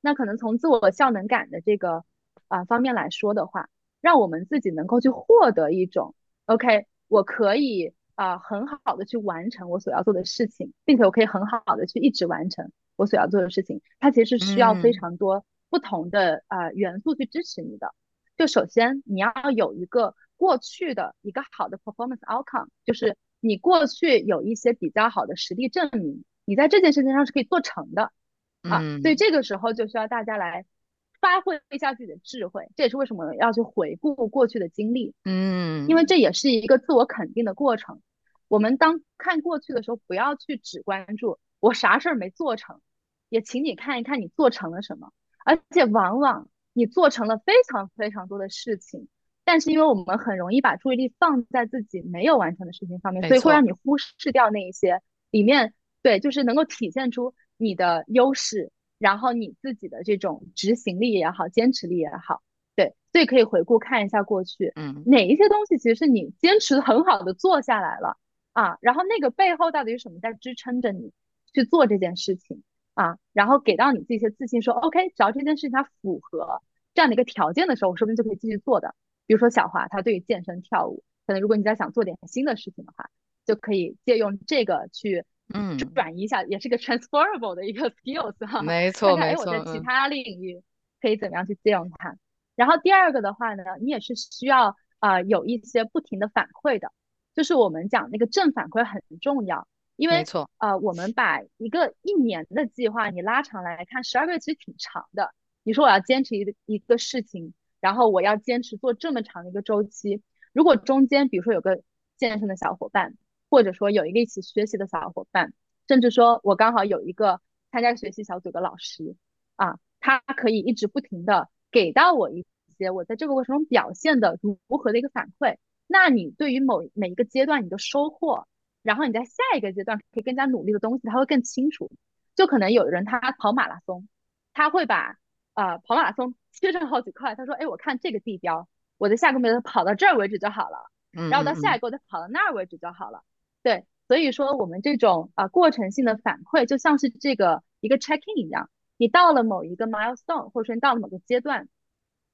那可能从自我效能感的这个啊、呃方面来说的话，让我们自己能够去获得一种 OK，我可以啊、呃很好的去完成我所要做的事情，并且我可以很好的去一直完成我所要做的事情。它其实是需要非嗯常多不同的啊、呃元素去支持你的。就首先你要有一个过去的一个好的 performance outcome，就是你过去有一些比较好的实力证明，你在这件事情上是可以做成的。啊，所以嗯这个时候就需要大家来发挥一下自己的智慧，这也是为什么要去回顾过去的经历，嗯因为嗯这也是一个自我肯定的过程。我们当看过去的时候，不要去只关注我啥事儿没做成，也请你看一看你做成了什么。而且往往你做成了非常非常多的事情，但是因为我们很容易把注意力放在自己没有完成的事情上面，所以会让，你忽视掉那一些里面，对，就是能够体现出你的优势，然后你自己的这种执行力也好，坚持力也好。对，所以可以回顾看一下过去，嗯，哪一些东西其实是你坚持很好的做下来了啊，然后那个背后到底是什么在支撑着你去做这件事情啊，然后给到你自己一些自信，说 OK，只要这件事情它符合这样的一个条件的时候，我说不定就可以继续做的。比如说小华，他对于健身跳舞，可能如果你在想做点新的事情的话，就可以借用这个去。嗯，转移一下也是个 transferable 的一个 skills 哈，没错没错。哎，我在其他领域可以怎么样去借用它？然后第二个的话呢，你也是需要啊有一些不停的反馈的，就是我们讲那个正反馈很重要，因为没错啊，我们把一个一年的计划你拉长来看，十二个月其实挺长的。你说我要坚持一个一个事情，然后我要坚持做这么长的一个周期，如果中间比如说有个健身的小伙伴。或者说有一个一起学习的小伙伴，甚至说我刚好有一个参加学习小组的老师啊，他可以一直不停的给到我一些我在这个过程中表现的如何的一个反馈。那你对于某每一个阶段你的收获，然后你在下一个阶段可以更加努力的东西，他会更清楚。就可能有人他跑马拉松，他会把呃跑马拉松 切成好几块，他说，哎，我看这个地标，我的下个目标跑到这儿为止就好了，然后到下一个我再跑到那儿为止就好了。对，所以说我们这种啊过程性的反馈，就像是这个一个 check in 一样，你到了某一个 milestone，或者说你到了某个阶段，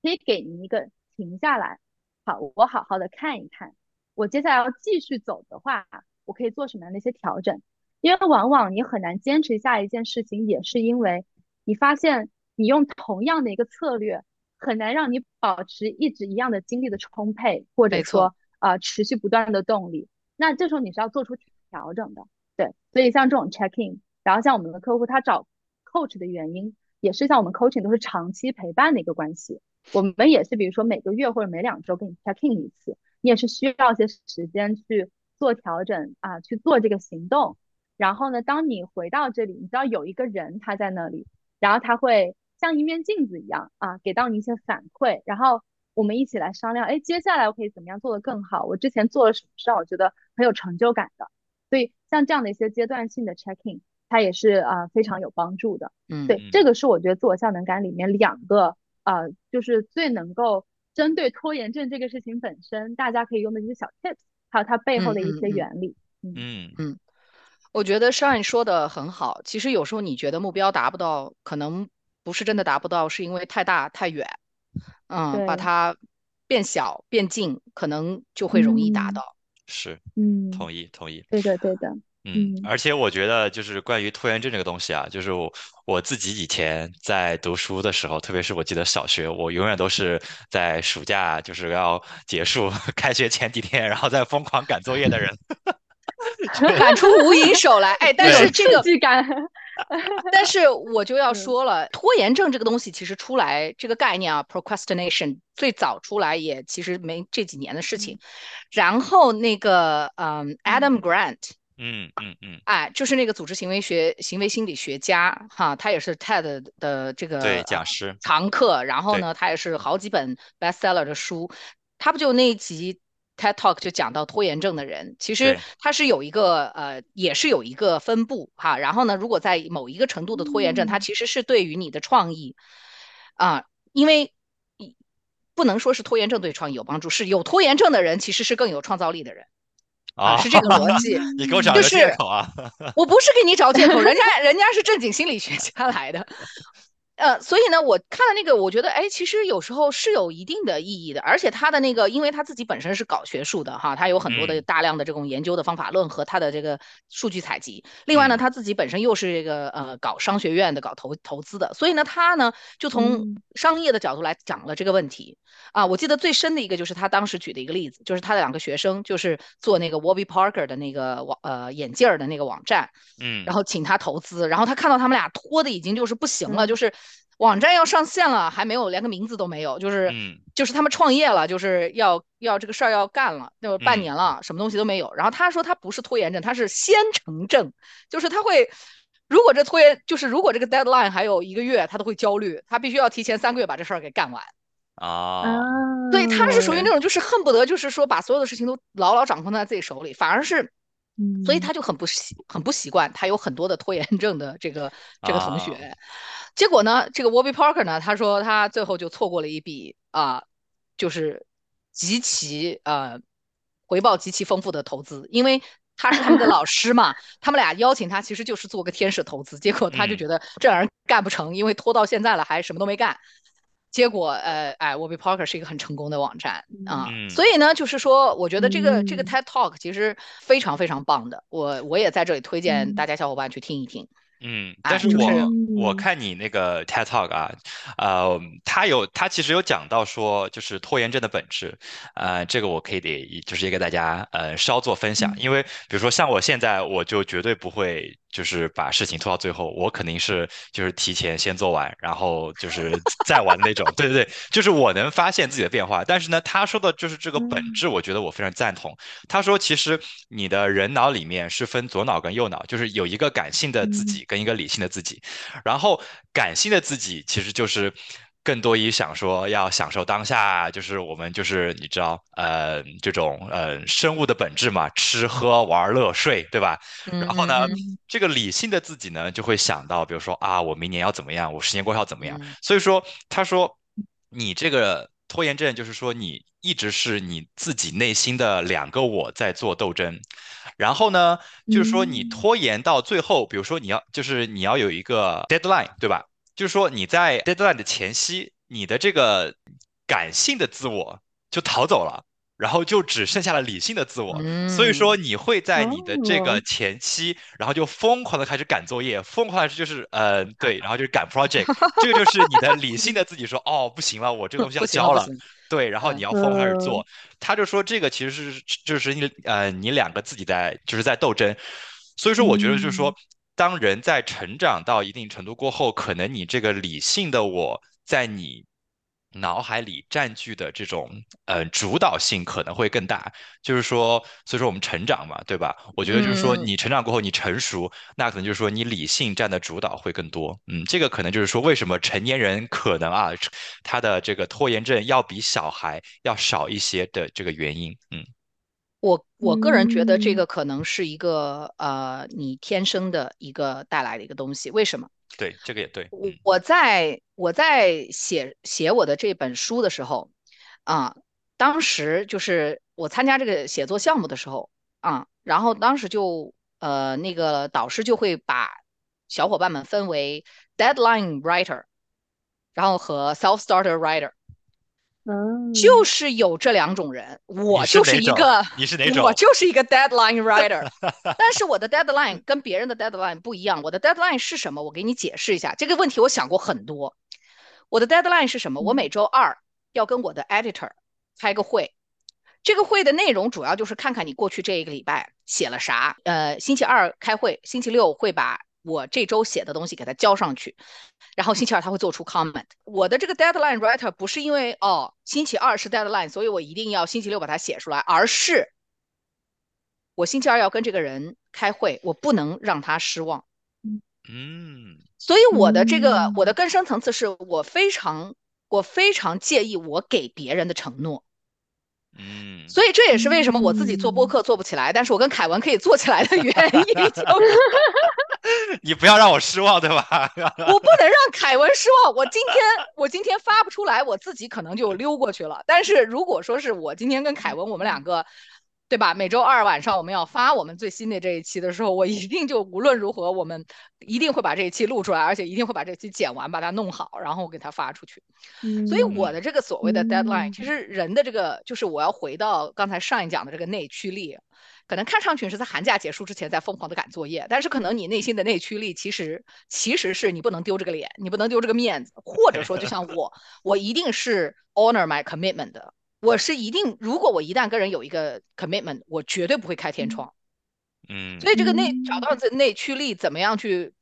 可以给你一个停下来，好，我好好的看一看，我接下来要继续走的话，我可以做什么样的一些调整？因为往往你很难坚持下一件事情，也是因为你发现你用同样的一个策略，很难让你保持一直一样的精力的充沛，或者说啊持续不断的动力。那这时候你是要做出调整的，对，所以像这种 check in，然后像我们的客户他找 coach 的原因，也是像我们 coaching 都是长期陪伴的一个关系，我们也是比如说每个月或者每两周给你 check in 一次，你也是需要一些时间去做调整啊，去做这个行动，然后呢，当你回到这里，你知道有一个人他在那里，然后他会像一面镜子一样啊，给到你一些反馈，然后。我们一起来商量，哎，接下来我可以怎么样做得更好？我之前做了什么事让我觉得很有成就感的？所以像这样的一些阶段性的 checking，它也是啊非常有帮助的。嗯，对，这个是我觉得自我效能感里面两个啊，就是最能够针对拖延症这个事情本身，大家可以用的一些小 tips，还有它背后的一些原理。嗯嗯，我觉得 Shine 说的很好。其实有时候你觉得目标达不到，可能不是真的达不到，是因为太大太远。嗯，把它变小变近，可能就会容易达到。是，嗯，同意同意。对的对的。嗯，而且我觉得就是关于拖延症这个东西啊，就是我我自己以前在读书的时候，特别是我记得小学，我永远都是在暑假就是要结束 开学前几天，然后再疯狂赶作业的人，赶出无影手来。哎，但是这个。但是我就要说了，拖延症这个东西其实出来这个概念啊，procrastination 最早出来也其实没这几年的事情。然后那个嗯，Adam Grant，嗯嗯嗯，哎，就是那个组织行为学、行为心理学家哈，他也是 TED 的这个对讲师常客。然后呢，他也是好几本 bestseller 的书，他不就那一集。TED Talk 就讲到拖延症的人，其实他是有一个呃，也是有一个分布哈。然后呢，如果在某一个程度的拖延症，它其实是对于你的创意啊，因为不能说是拖延症对创意有帮助，是有拖延症的人其实是更有创造力的人啊，是这个逻辑。你给我找个借口啊！我不是给你找借口，人家人家是正经心理学家来的。呃，所以呢，我看了那个，我觉得，哎，其实有时候是有一定的意义的，而且他的那个，因为他自己本身是搞学术的哈，他有很多的大量的这种研究的方法论和他的这个数据采集。另外呢，他自己本身又是这个呃搞商学院的，搞投投资的，所以呢，他呢就从商业的角度来讲了这个问题。啊。我记得最深的一个就是他当时举的一个例子，就是他的两个学生就是做那个 Warby Parker 的那个网呃眼镜儿的那个网站，嗯，然后请他投资，然后他看到他们俩拖的已经就是不行了，就是。网站要上线了，还没有，连个名字都没有，就是，就是他们创业了，就是要要这个事儿要干了，就半年了，什么东西都没有。然后他说他不是拖延症，他是先成症，就是他会，如果这拖延，就是如果这个 deadline 还有一个月，他都会焦虑，他必须要提前三个月把这事儿给干完。啊，对，他是属于那种就是恨不得就是说把所有的事情都牢牢掌控在自己手里，反而是，所以他就很不习很不习惯，他有很多的拖延症的这个这个同学。结果呢，这个 Warby Parker 呢，他说他最后就错过了一笔啊，就是极其呃回报极其丰富的投资，因为他是他们的老师嘛，他们俩邀请他其实就是做个天使投资，结果他就觉得这玩意儿干不成，因为拖到现在了还什么都没干。结果，呃，哎，Warby Parker 是一个很成功的网站啊，所以呢，就是说，我觉得这个这个 TED Talk 其实非常非常棒的，我我也在这里推荐大家小伙伴去听一听。嗯，但是我我看你那个 TED Talk 啊，呃，他有他其实有讲到说，就是拖延症的本质，呃，这个我可以得就是也给大家呃稍作分享，因为比如说像我现在，我就绝对不会就是把事情拖到最后，我肯定是就是提前先做完，然后就是 再玩那种，对对对，就是我能发现自己的变化。但是呢，他说的就是这个本质，我觉得我非常赞同。他说，其实你的人脑里面是分左脑跟右脑，就是有一个感性的自己。跟一个理性的自己，然后感性的自己其实就是更多于想说要享受当下，就是我们就是你知道，呃，这种呃生物的本质嘛，吃喝玩乐睡，对吧？然后呢，这个理性的自己呢，就会想到，比如说啊，我明年要怎么样，我十年过后要怎么样。所以说，他说你这个拖延症，就是说你一直是你自己内心的两个我在做斗争。然后呢，就是说你拖延到最后，比如说你要就是你要有一个 deadline，对吧？就是说你在 deadline 的前夕，你的这个感性的自我就逃走了，然后就只剩下了理性的自我。所以说你会在你的这个前期，然后就疯狂的开始赶作业，疯狂的就是呃对，然后就是赶 project，这个就是你的理性的自己说哦不行了，我这个东西要交了。对，然后你要疯狂开始做，他就说这个其实是就是你呃你两个自己在就是在斗争，所以说我觉得就是说，当人在成长到一定程度过后，可能你这个理性的我在你。脑海里占据的这种呃主导性可能会更大，就是说，所以说我们成长嘛，对吧？我觉得就是说，你成长过后你成熟，那可能就是说你理性占的主导会更多。嗯，这个可能就是说，为什么成年人可能啊，他的这个拖延症要比小孩要少一些的这个原因。嗯，我我个人觉得这个可能是一个呃你天生的一个带来的一个东西。为什么？对，这个也对。我我在我在写写我的这本书的时候，啊，当时就是我参加这个写作项目的时候，啊，然后当时就呃那个导师就会把小伙伴们分为 deadline writer，然后和 self starter writer。就是有这两种人，我就是一个，你是哪种？我就是一个 deadline writer，但是我的 deadline 跟别人的 deadline 不一样。我的 deadline 是什么？我给你解释一下这个问题。我想过很多。我的 deadline 是什么？我每周二要跟我的 editor 开个会，这个会的内容主要就是看看你过去这一个礼拜写了啥。呃，星期二开会，星期六会把。我这周写的东西给他交上去，然后星期二他会做出 comment。我的这个 deadline writer 不是因为哦星期二是 deadline，所以我一定要星期六把它写出来，而是我星期二要跟这个人开会，我不能让他失望。嗯，所以我的这个我的更深层次是我非常我非常介意我给别人的承诺。嗯，所以这也是为什么我自己做播客做不起来，但是我跟凯文可以做起来的原因，就是 你不要让我失望，对吧？我不能让凯文失望。我今天我今天发不出来，我自己可能就溜过去了。但是如果说是我今天跟凯文我们两个。对吧？每周二晚上我们要发我们最新的这一期的时候，我一定就无论如何，我们一定会把这一期录出来，而且一定会把这期剪完，把它弄好，然后给它发出去。所以我的这个所谓的 deadline，其实人的这个就是我要回到刚才上一讲的这个内驱力，可能看上去是在寒假结束之前在疯狂的赶作业，但是可能你内心的内驱力其实其实是你不能丢这个脸，你不能丢这个面子，或者说就像我，我一定是 honor my commitment 的。我是一定，如果我一旦跟人有一个 commitment，我绝对不会开天窗。嗯，所以这个内找到这内驱力，怎么样去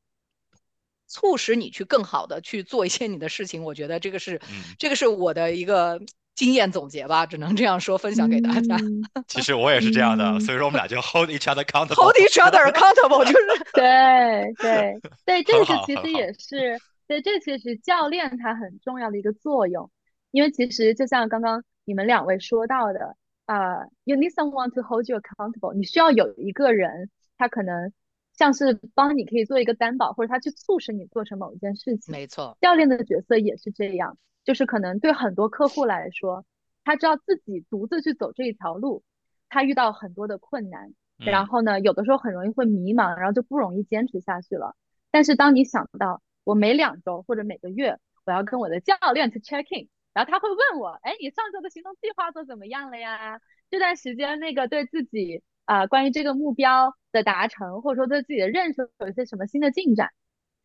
促使你去更好的去做一些你的事情？我觉得这个是，这个是我的一个经验总结吧，只能这样说，分享给大家。其实我也是这样的，所以说我们俩就 hold each other accountable，hold each other accountable，就是 对对对，这个其实也是，对，这其实教练他很重要的一个作用，因为其实就像刚刚。你们两位说到的啊，you need someone to hold you accountable。你需要有一个人，他可能像是帮你可以做一个担保，或者他去促使你做成某一件事情。没错，教练的角色也是这样，就是可能对很多客户来说，他知道自己独自去走这一条路，他遇到很多的困难，然后呢，有的时候很容易会迷茫，然后就不容易坚持下去了。但是当你想到我每两周或者每个月我要跟我的教练去 check in，然后他会问我，哎，你上周的行动计划做怎么样了呀？这段时间那个对自己啊，关于这个目标的达成，或者说对自己的认识有一些什么新的进展，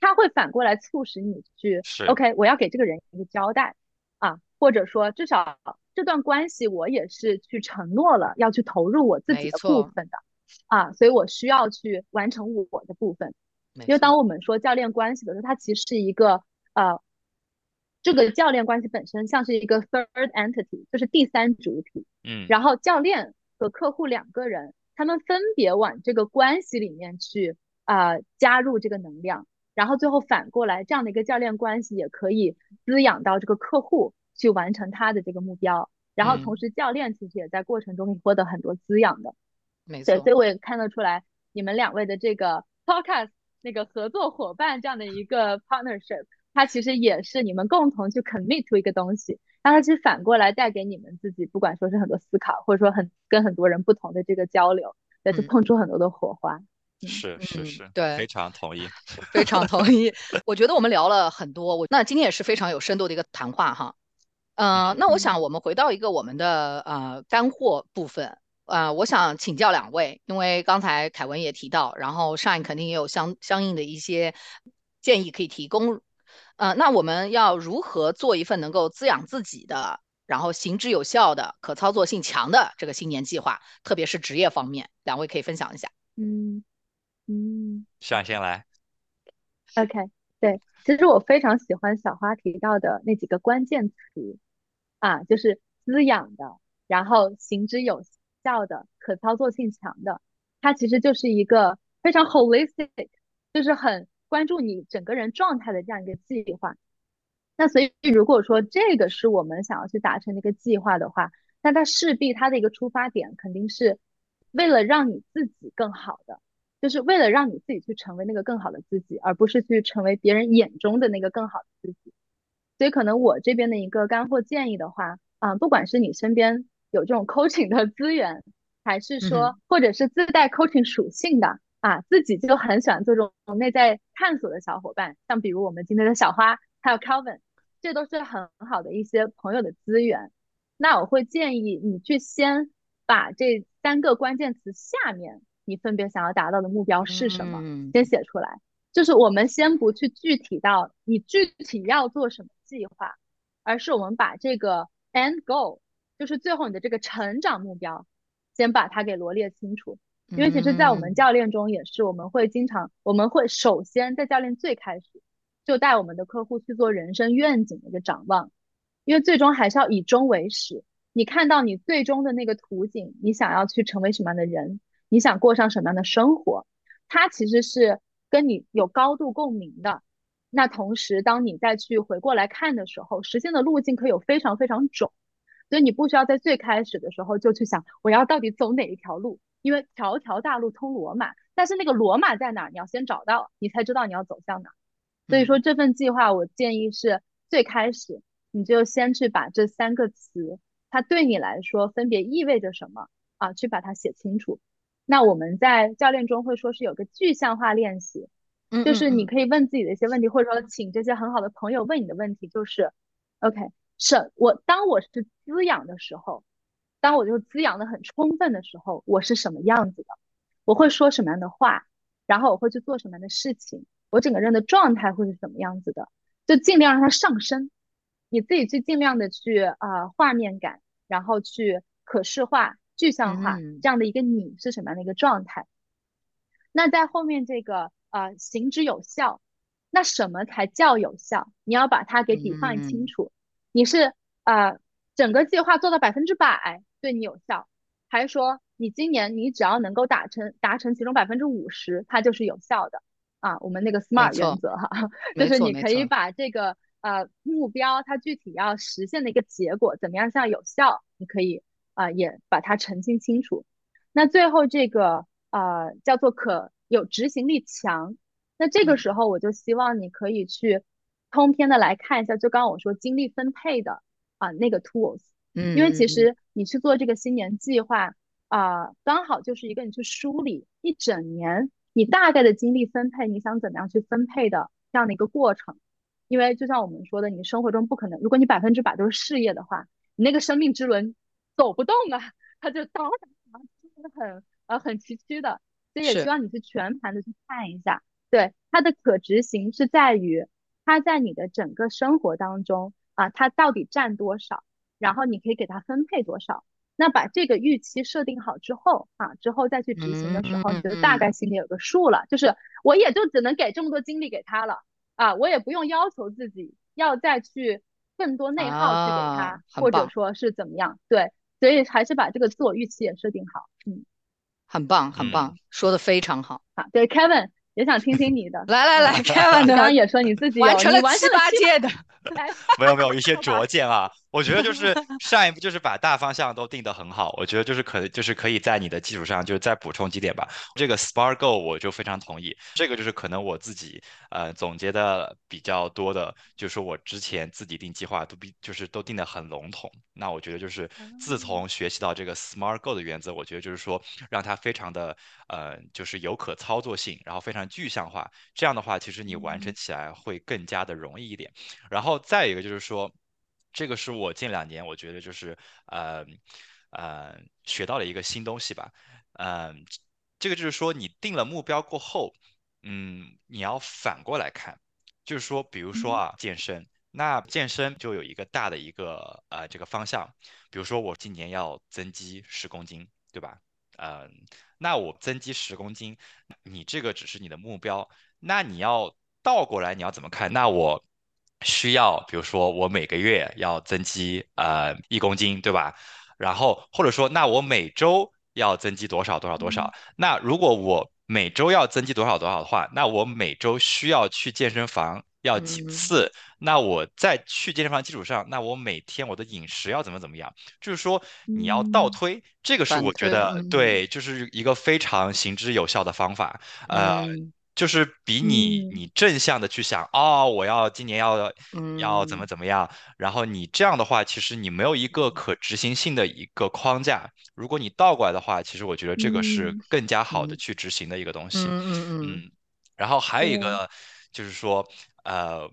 他会反过来促使你去，OK，我要给这个人一个交代啊，或者说至少这段关系我也是去承诺了要去投入我自己的部分的啊，所以我需要去完成我的部分。因为当我们说教练关系的时候，它其实是一个呃，这个教练关系本身像是一个 third entity，就是第三主体。嗯，然后教练和客户两个人，他们分别往这个关系里面去啊加入这个能量，然后最后反过来，这样的一个教练关系也可以滋养到这个客户去完成他的这个目标，然后同时教练其实也在过程中获得很多滋养的。没错，所以我也看得出来你们两位的这个 podcast 那个合作伙伴这样的一个 partnership，它其实也是你们共同去 commit to 一个东西。那它其实反过来带给你们自己，不管说是很多思考，或者说很跟很多人不同的这个交流，再去碰出很多的火花。是 是是，对，非常同意，非常同意。我觉得我们聊了很多，我那今天也是非常有深度的一个谈话哈。嗯，那我想我们回到一个我们的呃干货部分呃，我想请教两位，因为刚才凯文也提到，然后上一肯定也有相相应的一些建议可以提供。呃，那我们要如何做一份能够滋养自己的，然后行之有效的、可操作性强的这个新年计划？特别是职业方面，两位可以分享一下。嗯嗯，想先来。OK，对，其实我非常喜欢小花提到的那几个关键词啊，就是滋养的，然后行之有效的、可操作性强的，它其实就是一个非常 holistic，就是很。关注你整个人状态的这样一个计划，那所以如果说这个是我们想要去达成的一个计划的话，那它势必它的一个出发点肯定是为了让你自己更好的，就是为了让你自己去成为那个更好的自己，而不是去成为别人眼中的那个更好的自己。所以可能我这边的一个干货建议的话，啊，不管是你身边有这种 coaching 的资源，还是说或者是自带 coaching 属性的。啊，自己就很喜欢做这种内在探索的小伙伴，像比如我们今天的小花，还有 Calvin，这都是很好的一些朋友的资源。那我会建议你去先把这三个关键词下面你分别想要达到的目标是什么，先写出来。就是我们先不去具体到你具体要做什么计划，而是我们把这个 end goal，就是最后你的这个成长目标，先把它给罗列清楚。因为其实，在我们教练中也是，我们会经常，我们会首先在教练最开始就带我们的客户去做人生愿景的一个展望，因为最终还是要以终为始。你看到你最终的那个图景，你想要去成为什么样的人，你想过上什么样的生活，它其实是跟你有高度共鸣的。那同时，当你再去回过来看的时候，实现的路径可以有非常非常种，所以你不需要在最开始的时候就去想我要到底走哪一条路。因为条条大路通罗马，但是那个罗马在哪儿？你要先找到，你才知道你要走向哪。所以说这份计划，我建议是最开始你就先去把这三个词，它对你来说分别意味着什么啊，去把它写清楚。那我们在教练中会说是有个具象化练习，就是你可以问自己的一些问题，或者说请这些很好的朋友问你的问题，就是，OK，是我当我是滋养的时候。当我就滋养的很充分的时候，我是什么样子的？我会说什么样的话？然后我会去做什么样的事情？我整个人的状态会是什么样子的？就尽量让它上升，你自己去尽量的去啊画面感，然后去可视化、具象化这样的一个你是什么样的一个状态？那在后面这个啊行之有效，那什么才叫有效？你要把它给 define 清楚。你是啊整个计划做到百分之百。对你有效，还是说你今年你只要能够达成达成其中百分之五十，它就是有效的啊？我们那个 SMART 原则哈，就是你可以把这个呃目标它具体要实现的一个结果怎么样像有效，你可以啊也把它澄清清楚。那最后这个呃叫做可有执行力强，那这个时候我就希望你可以去通篇的来看一下，就刚刚我说精力分配的啊那个 tools，嗯，因为其实你去做这个新年计划啊，刚好就是一个你去梳理一整年你大概的精力分配，你想怎么样去分配的这样的一个过程。因为就像我们说的，你生活中不可能，如果你百分之百都是事业的话，你那个生命之轮走不动啊，他就当然真的很呃很崎岖的。所以也希望你去全盘的去看一下，对它的可执行是在于它在你的整个生活当中啊，它到底占多少，然后你可以给它分配多少。那把这个预期设定好之后啊，之后再去执行的时候，你就大概心里有个数了。就是我也就只能给这么多精力给他了啊，我也不用要求自己要再去更多内耗去给他，或者说是怎么样。对，所以还是把这个自我预期也设定好。嗯。很棒，很棒，说的非常好。好，对，Kevin 也想听听你的。来来来，Kevin 刚刚也说你自己完成了七八届的。没有没有一些拙见啊，我觉得就是 上一步就是把大方向都定得很好，我觉得就是可就是可以在你的基础上就是再补充几点吧。这个 Spark Go 我就非常同意，这个就是可能我自己呃总结的比较多的，就是我之前自己定计划都比就是都定得很笼统。那我觉得就是自从学习到这个 Smart Go 的原则，我觉得就是说让它非常的呃就是有可操作性，然后非常具象化，这样的话其实你完成起来会更加的容易一点。然后再一个就是说。这个是我近两年我觉得就是呃呃学到了一个新东西吧，嗯，这个就是说你定了目标过后，嗯，你要反过来看，就是说比如说啊健身，那健身就有一个大的一个呃这个方向，比如说我今年要增肌十公斤，对吧？嗯，那我增肌十公斤，你这个只是你的目标，那你要倒过来你要怎么看？那我。需要，比如说我每个月要增肌呃一公斤，对吧？然后或者说，那我每周要增肌多少多少多少？那如果我每周要增肌多少多少的话，那我每周需要去健身房要几次？那我在去健身房基础上，那我每天我的饮食要怎么怎么样？就是说你要倒推，这个是我觉得对，就是一个非常行之有效的方法，呃。就是比你你正向的去想哦，我要今年要要怎么怎么样，然后你这样的话，其实你没有一个可执行性的一个框架。如果你倒过来的话，其实我觉得这个是更加好的去执行的一个东西。嗯嗯嗯。然后还有一个就是说，呃。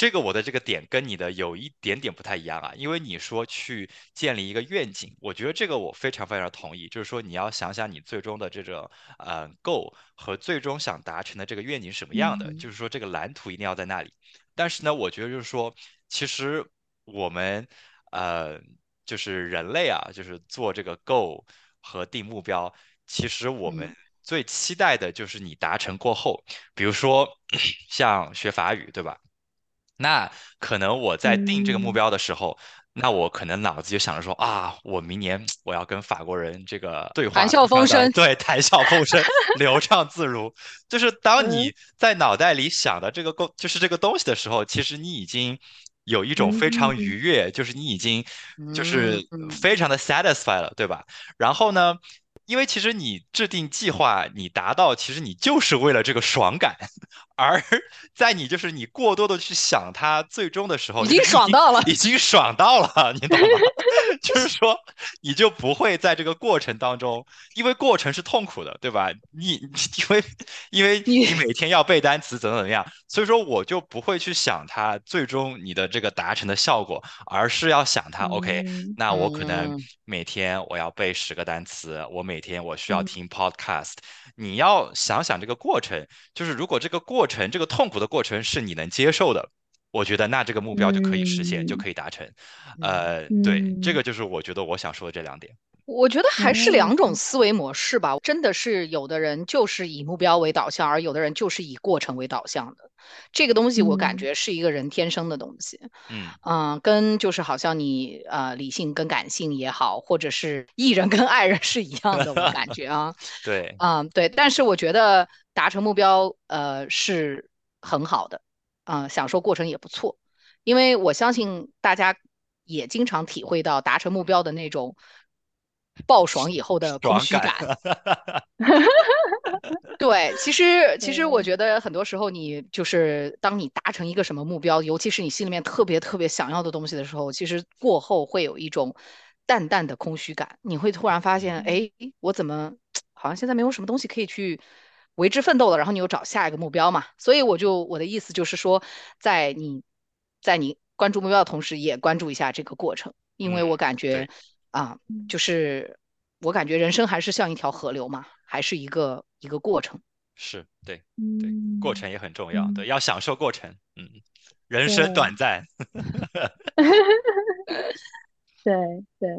这个我的这个点跟你的有一点点不太一样啊，因为你说去建立一个愿景，我觉得这个我非常非常同意，就是说你要想想你最终的这种呃 goal 和最终想达成的这个愿景什么样的，就是说这个蓝图一定要在那里。但是呢，我觉得就是说，其实我们呃就是人类啊，就是做这个 goal 和定目标，其实我们最期待的就是你达成过后，比如说 像学法语，对吧？那可能我在定这个目标的时候，那我可能脑子就想着说啊，我明年我要跟法国人这个对话，谈笑风生，对，谈笑风生，流畅自如。就是当你在脑袋里想的这个够，就是这个东西的时候，其实你已经有一种非常愉悦，就是你已经就是非常的 satisfied 了，对吧？然后呢？因为其实你制定计划，你达到，其实你就是为了这个爽感，而 在你就是你过多的去想它最终的时候，已经爽到了，已经爽到了，你懂吗？就是说，你就不会在这个过程当中，因为过程是痛苦的，对吧？你 因为因为你每天要背单词，怎么怎么样，所以说我就不会去想它最终你的这个达成的效果，而是要想它，OK，那我可能每天我要背十个单词，我每天我需要听 podcast，你要想想这个过程，就是如果这个过程这个痛苦的过程是你能接受的。我觉得那这个目标就可以实现，就可以达成。呃，对，这个就是我觉得我想说的这两点。我觉得还是两种思维模式吧，真的是有的人就是以目标为导向，而有的人就是以过程为导向的。这个东西我感觉是一个人天生的东西。嗯嗯，跟就是好像你呃理性跟感性也好，或者是艺人跟爱人是一样的，我感觉啊。对，嗯对，但是我觉得达成目标呃是很好的。嗯，享受过程也不错，因为我相信大家也经常体会到达成目标的那种爆爽以后的空虚感。对，其实其实我觉得很多时候，你就是当你达成一个什么目标，尤其是你心里面特别特别想要的东西的时候，其实过后会有一种淡淡的空虚感。你会突然发现，哎，我怎么好像现在没有什么东西可以去为之奋斗了？然后你又找下一个目标嘛。所以我就我的意思就是说，在你在你关注目标的同时，也关注一下这个过程，因为我感觉啊，就是我感觉人生还是像一条河流嘛。还是一个一个过程，是对，对，过程也很重要，对，要享受过程，嗯，人生短暂，对 对，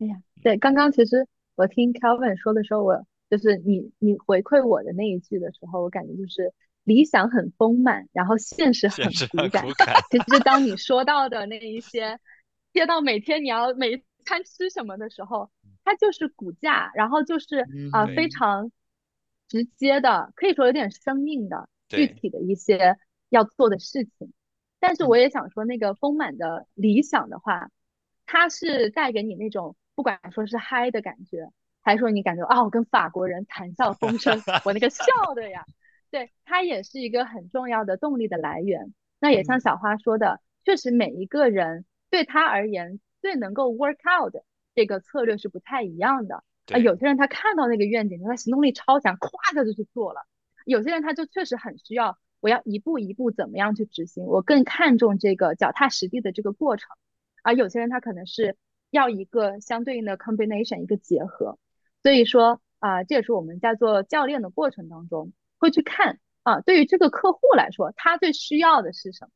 哎呀，对，刚刚其实我听 Kelvin 说的时候，我就是你你回馈我的那一句的时候，我感觉就是理想很丰满，然后现实很骨感。其实当你说到的那一些，贴到每天你要每餐吃什么的时候。它就是骨架，然后就是啊非常直接的，可以说有点生命的具体的一些要做的事情。但是我也想说，那个丰满的理想的话，它是带给你那种不管说是嗨的感觉，还说你感觉啊我跟法国人谈笑风生，我那个笑的呀，对，它也是一个很重要的动力的来源。那也像小花说的，确实每一个人对他而言最能够 work out 的。这个策略是不太一样的啊，有些人他看到那个愿景，他行动力超强，咵他就去做了；有些人他就确实很需要，我要一步一步怎么样去执行，我更看重这个脚踏实地的这个过程。而有些人他可能是要一个相对应的 combination，一个结合。所以说啊，这也是我们在做教练的过程当中会去看啊，对于这个客户来说，他最需要的是什么？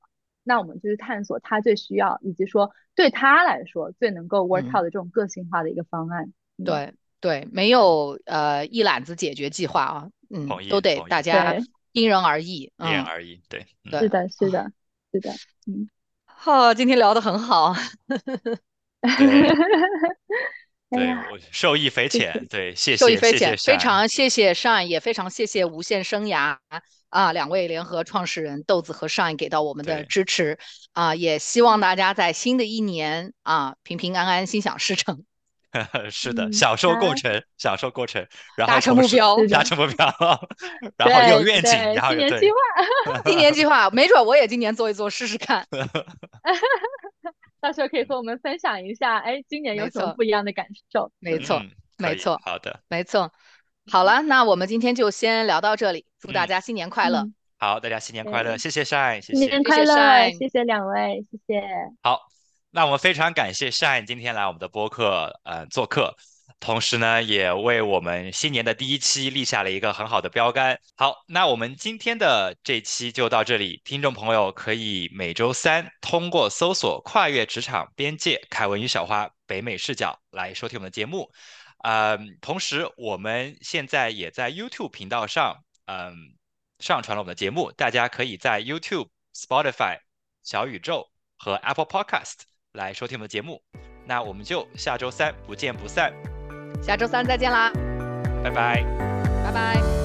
那我们就去探索他最需要，以及说对他来说最能够 work out 的这种个性化的一个方案。对对，没有呃一揽子解决计划啊，嗯，都得大家因人而异，因人而异。对，是的，是的，是的，嗯。好，今天聊得很好。对，我受益匪浅。对，谢谢，受益匪浅，非常谢谢上，也非常谢谢无限生涯啊两位联合创始人豆子和上给到我们的支持啊，也希望大家在新的一年啊平平安安，心想事成。是的，享受过程，享受过程，然后达成目标，达成目标，然 后有愿景，然后今年计划，今年计划，没准我也今年做一做试试看。到时候可以和我们分享一下，哎，今年有什么不一样的感受？没错，没错，好的，没错。好了，那我们今天就先聊到这里，祝大家新年快乐。好，大家新年快乐，谢谢 Shine，谢谢，新年快乐，谢谢两位，谢谢。好，那我们非常感谢 Shine 今天来我们的播客，呃，做客。同时呢，也为我们新年的第一期立下了一个很好的标杆。好，那我们今天的这期就到这里。听众朋友可以每周三通过搜索“跨越职场边界”凯文与小花北美视角来收听我们的节目。嗯，同时我们现在也在 YouTube 频道上，嗯，上传了我们的节目。大家可以在 YouTube、Spotify、小宇宙和 Apple Podcast 来收听我们的节目。那我们就下周三不见不散。下周三再见啦，拜拜，拜拜。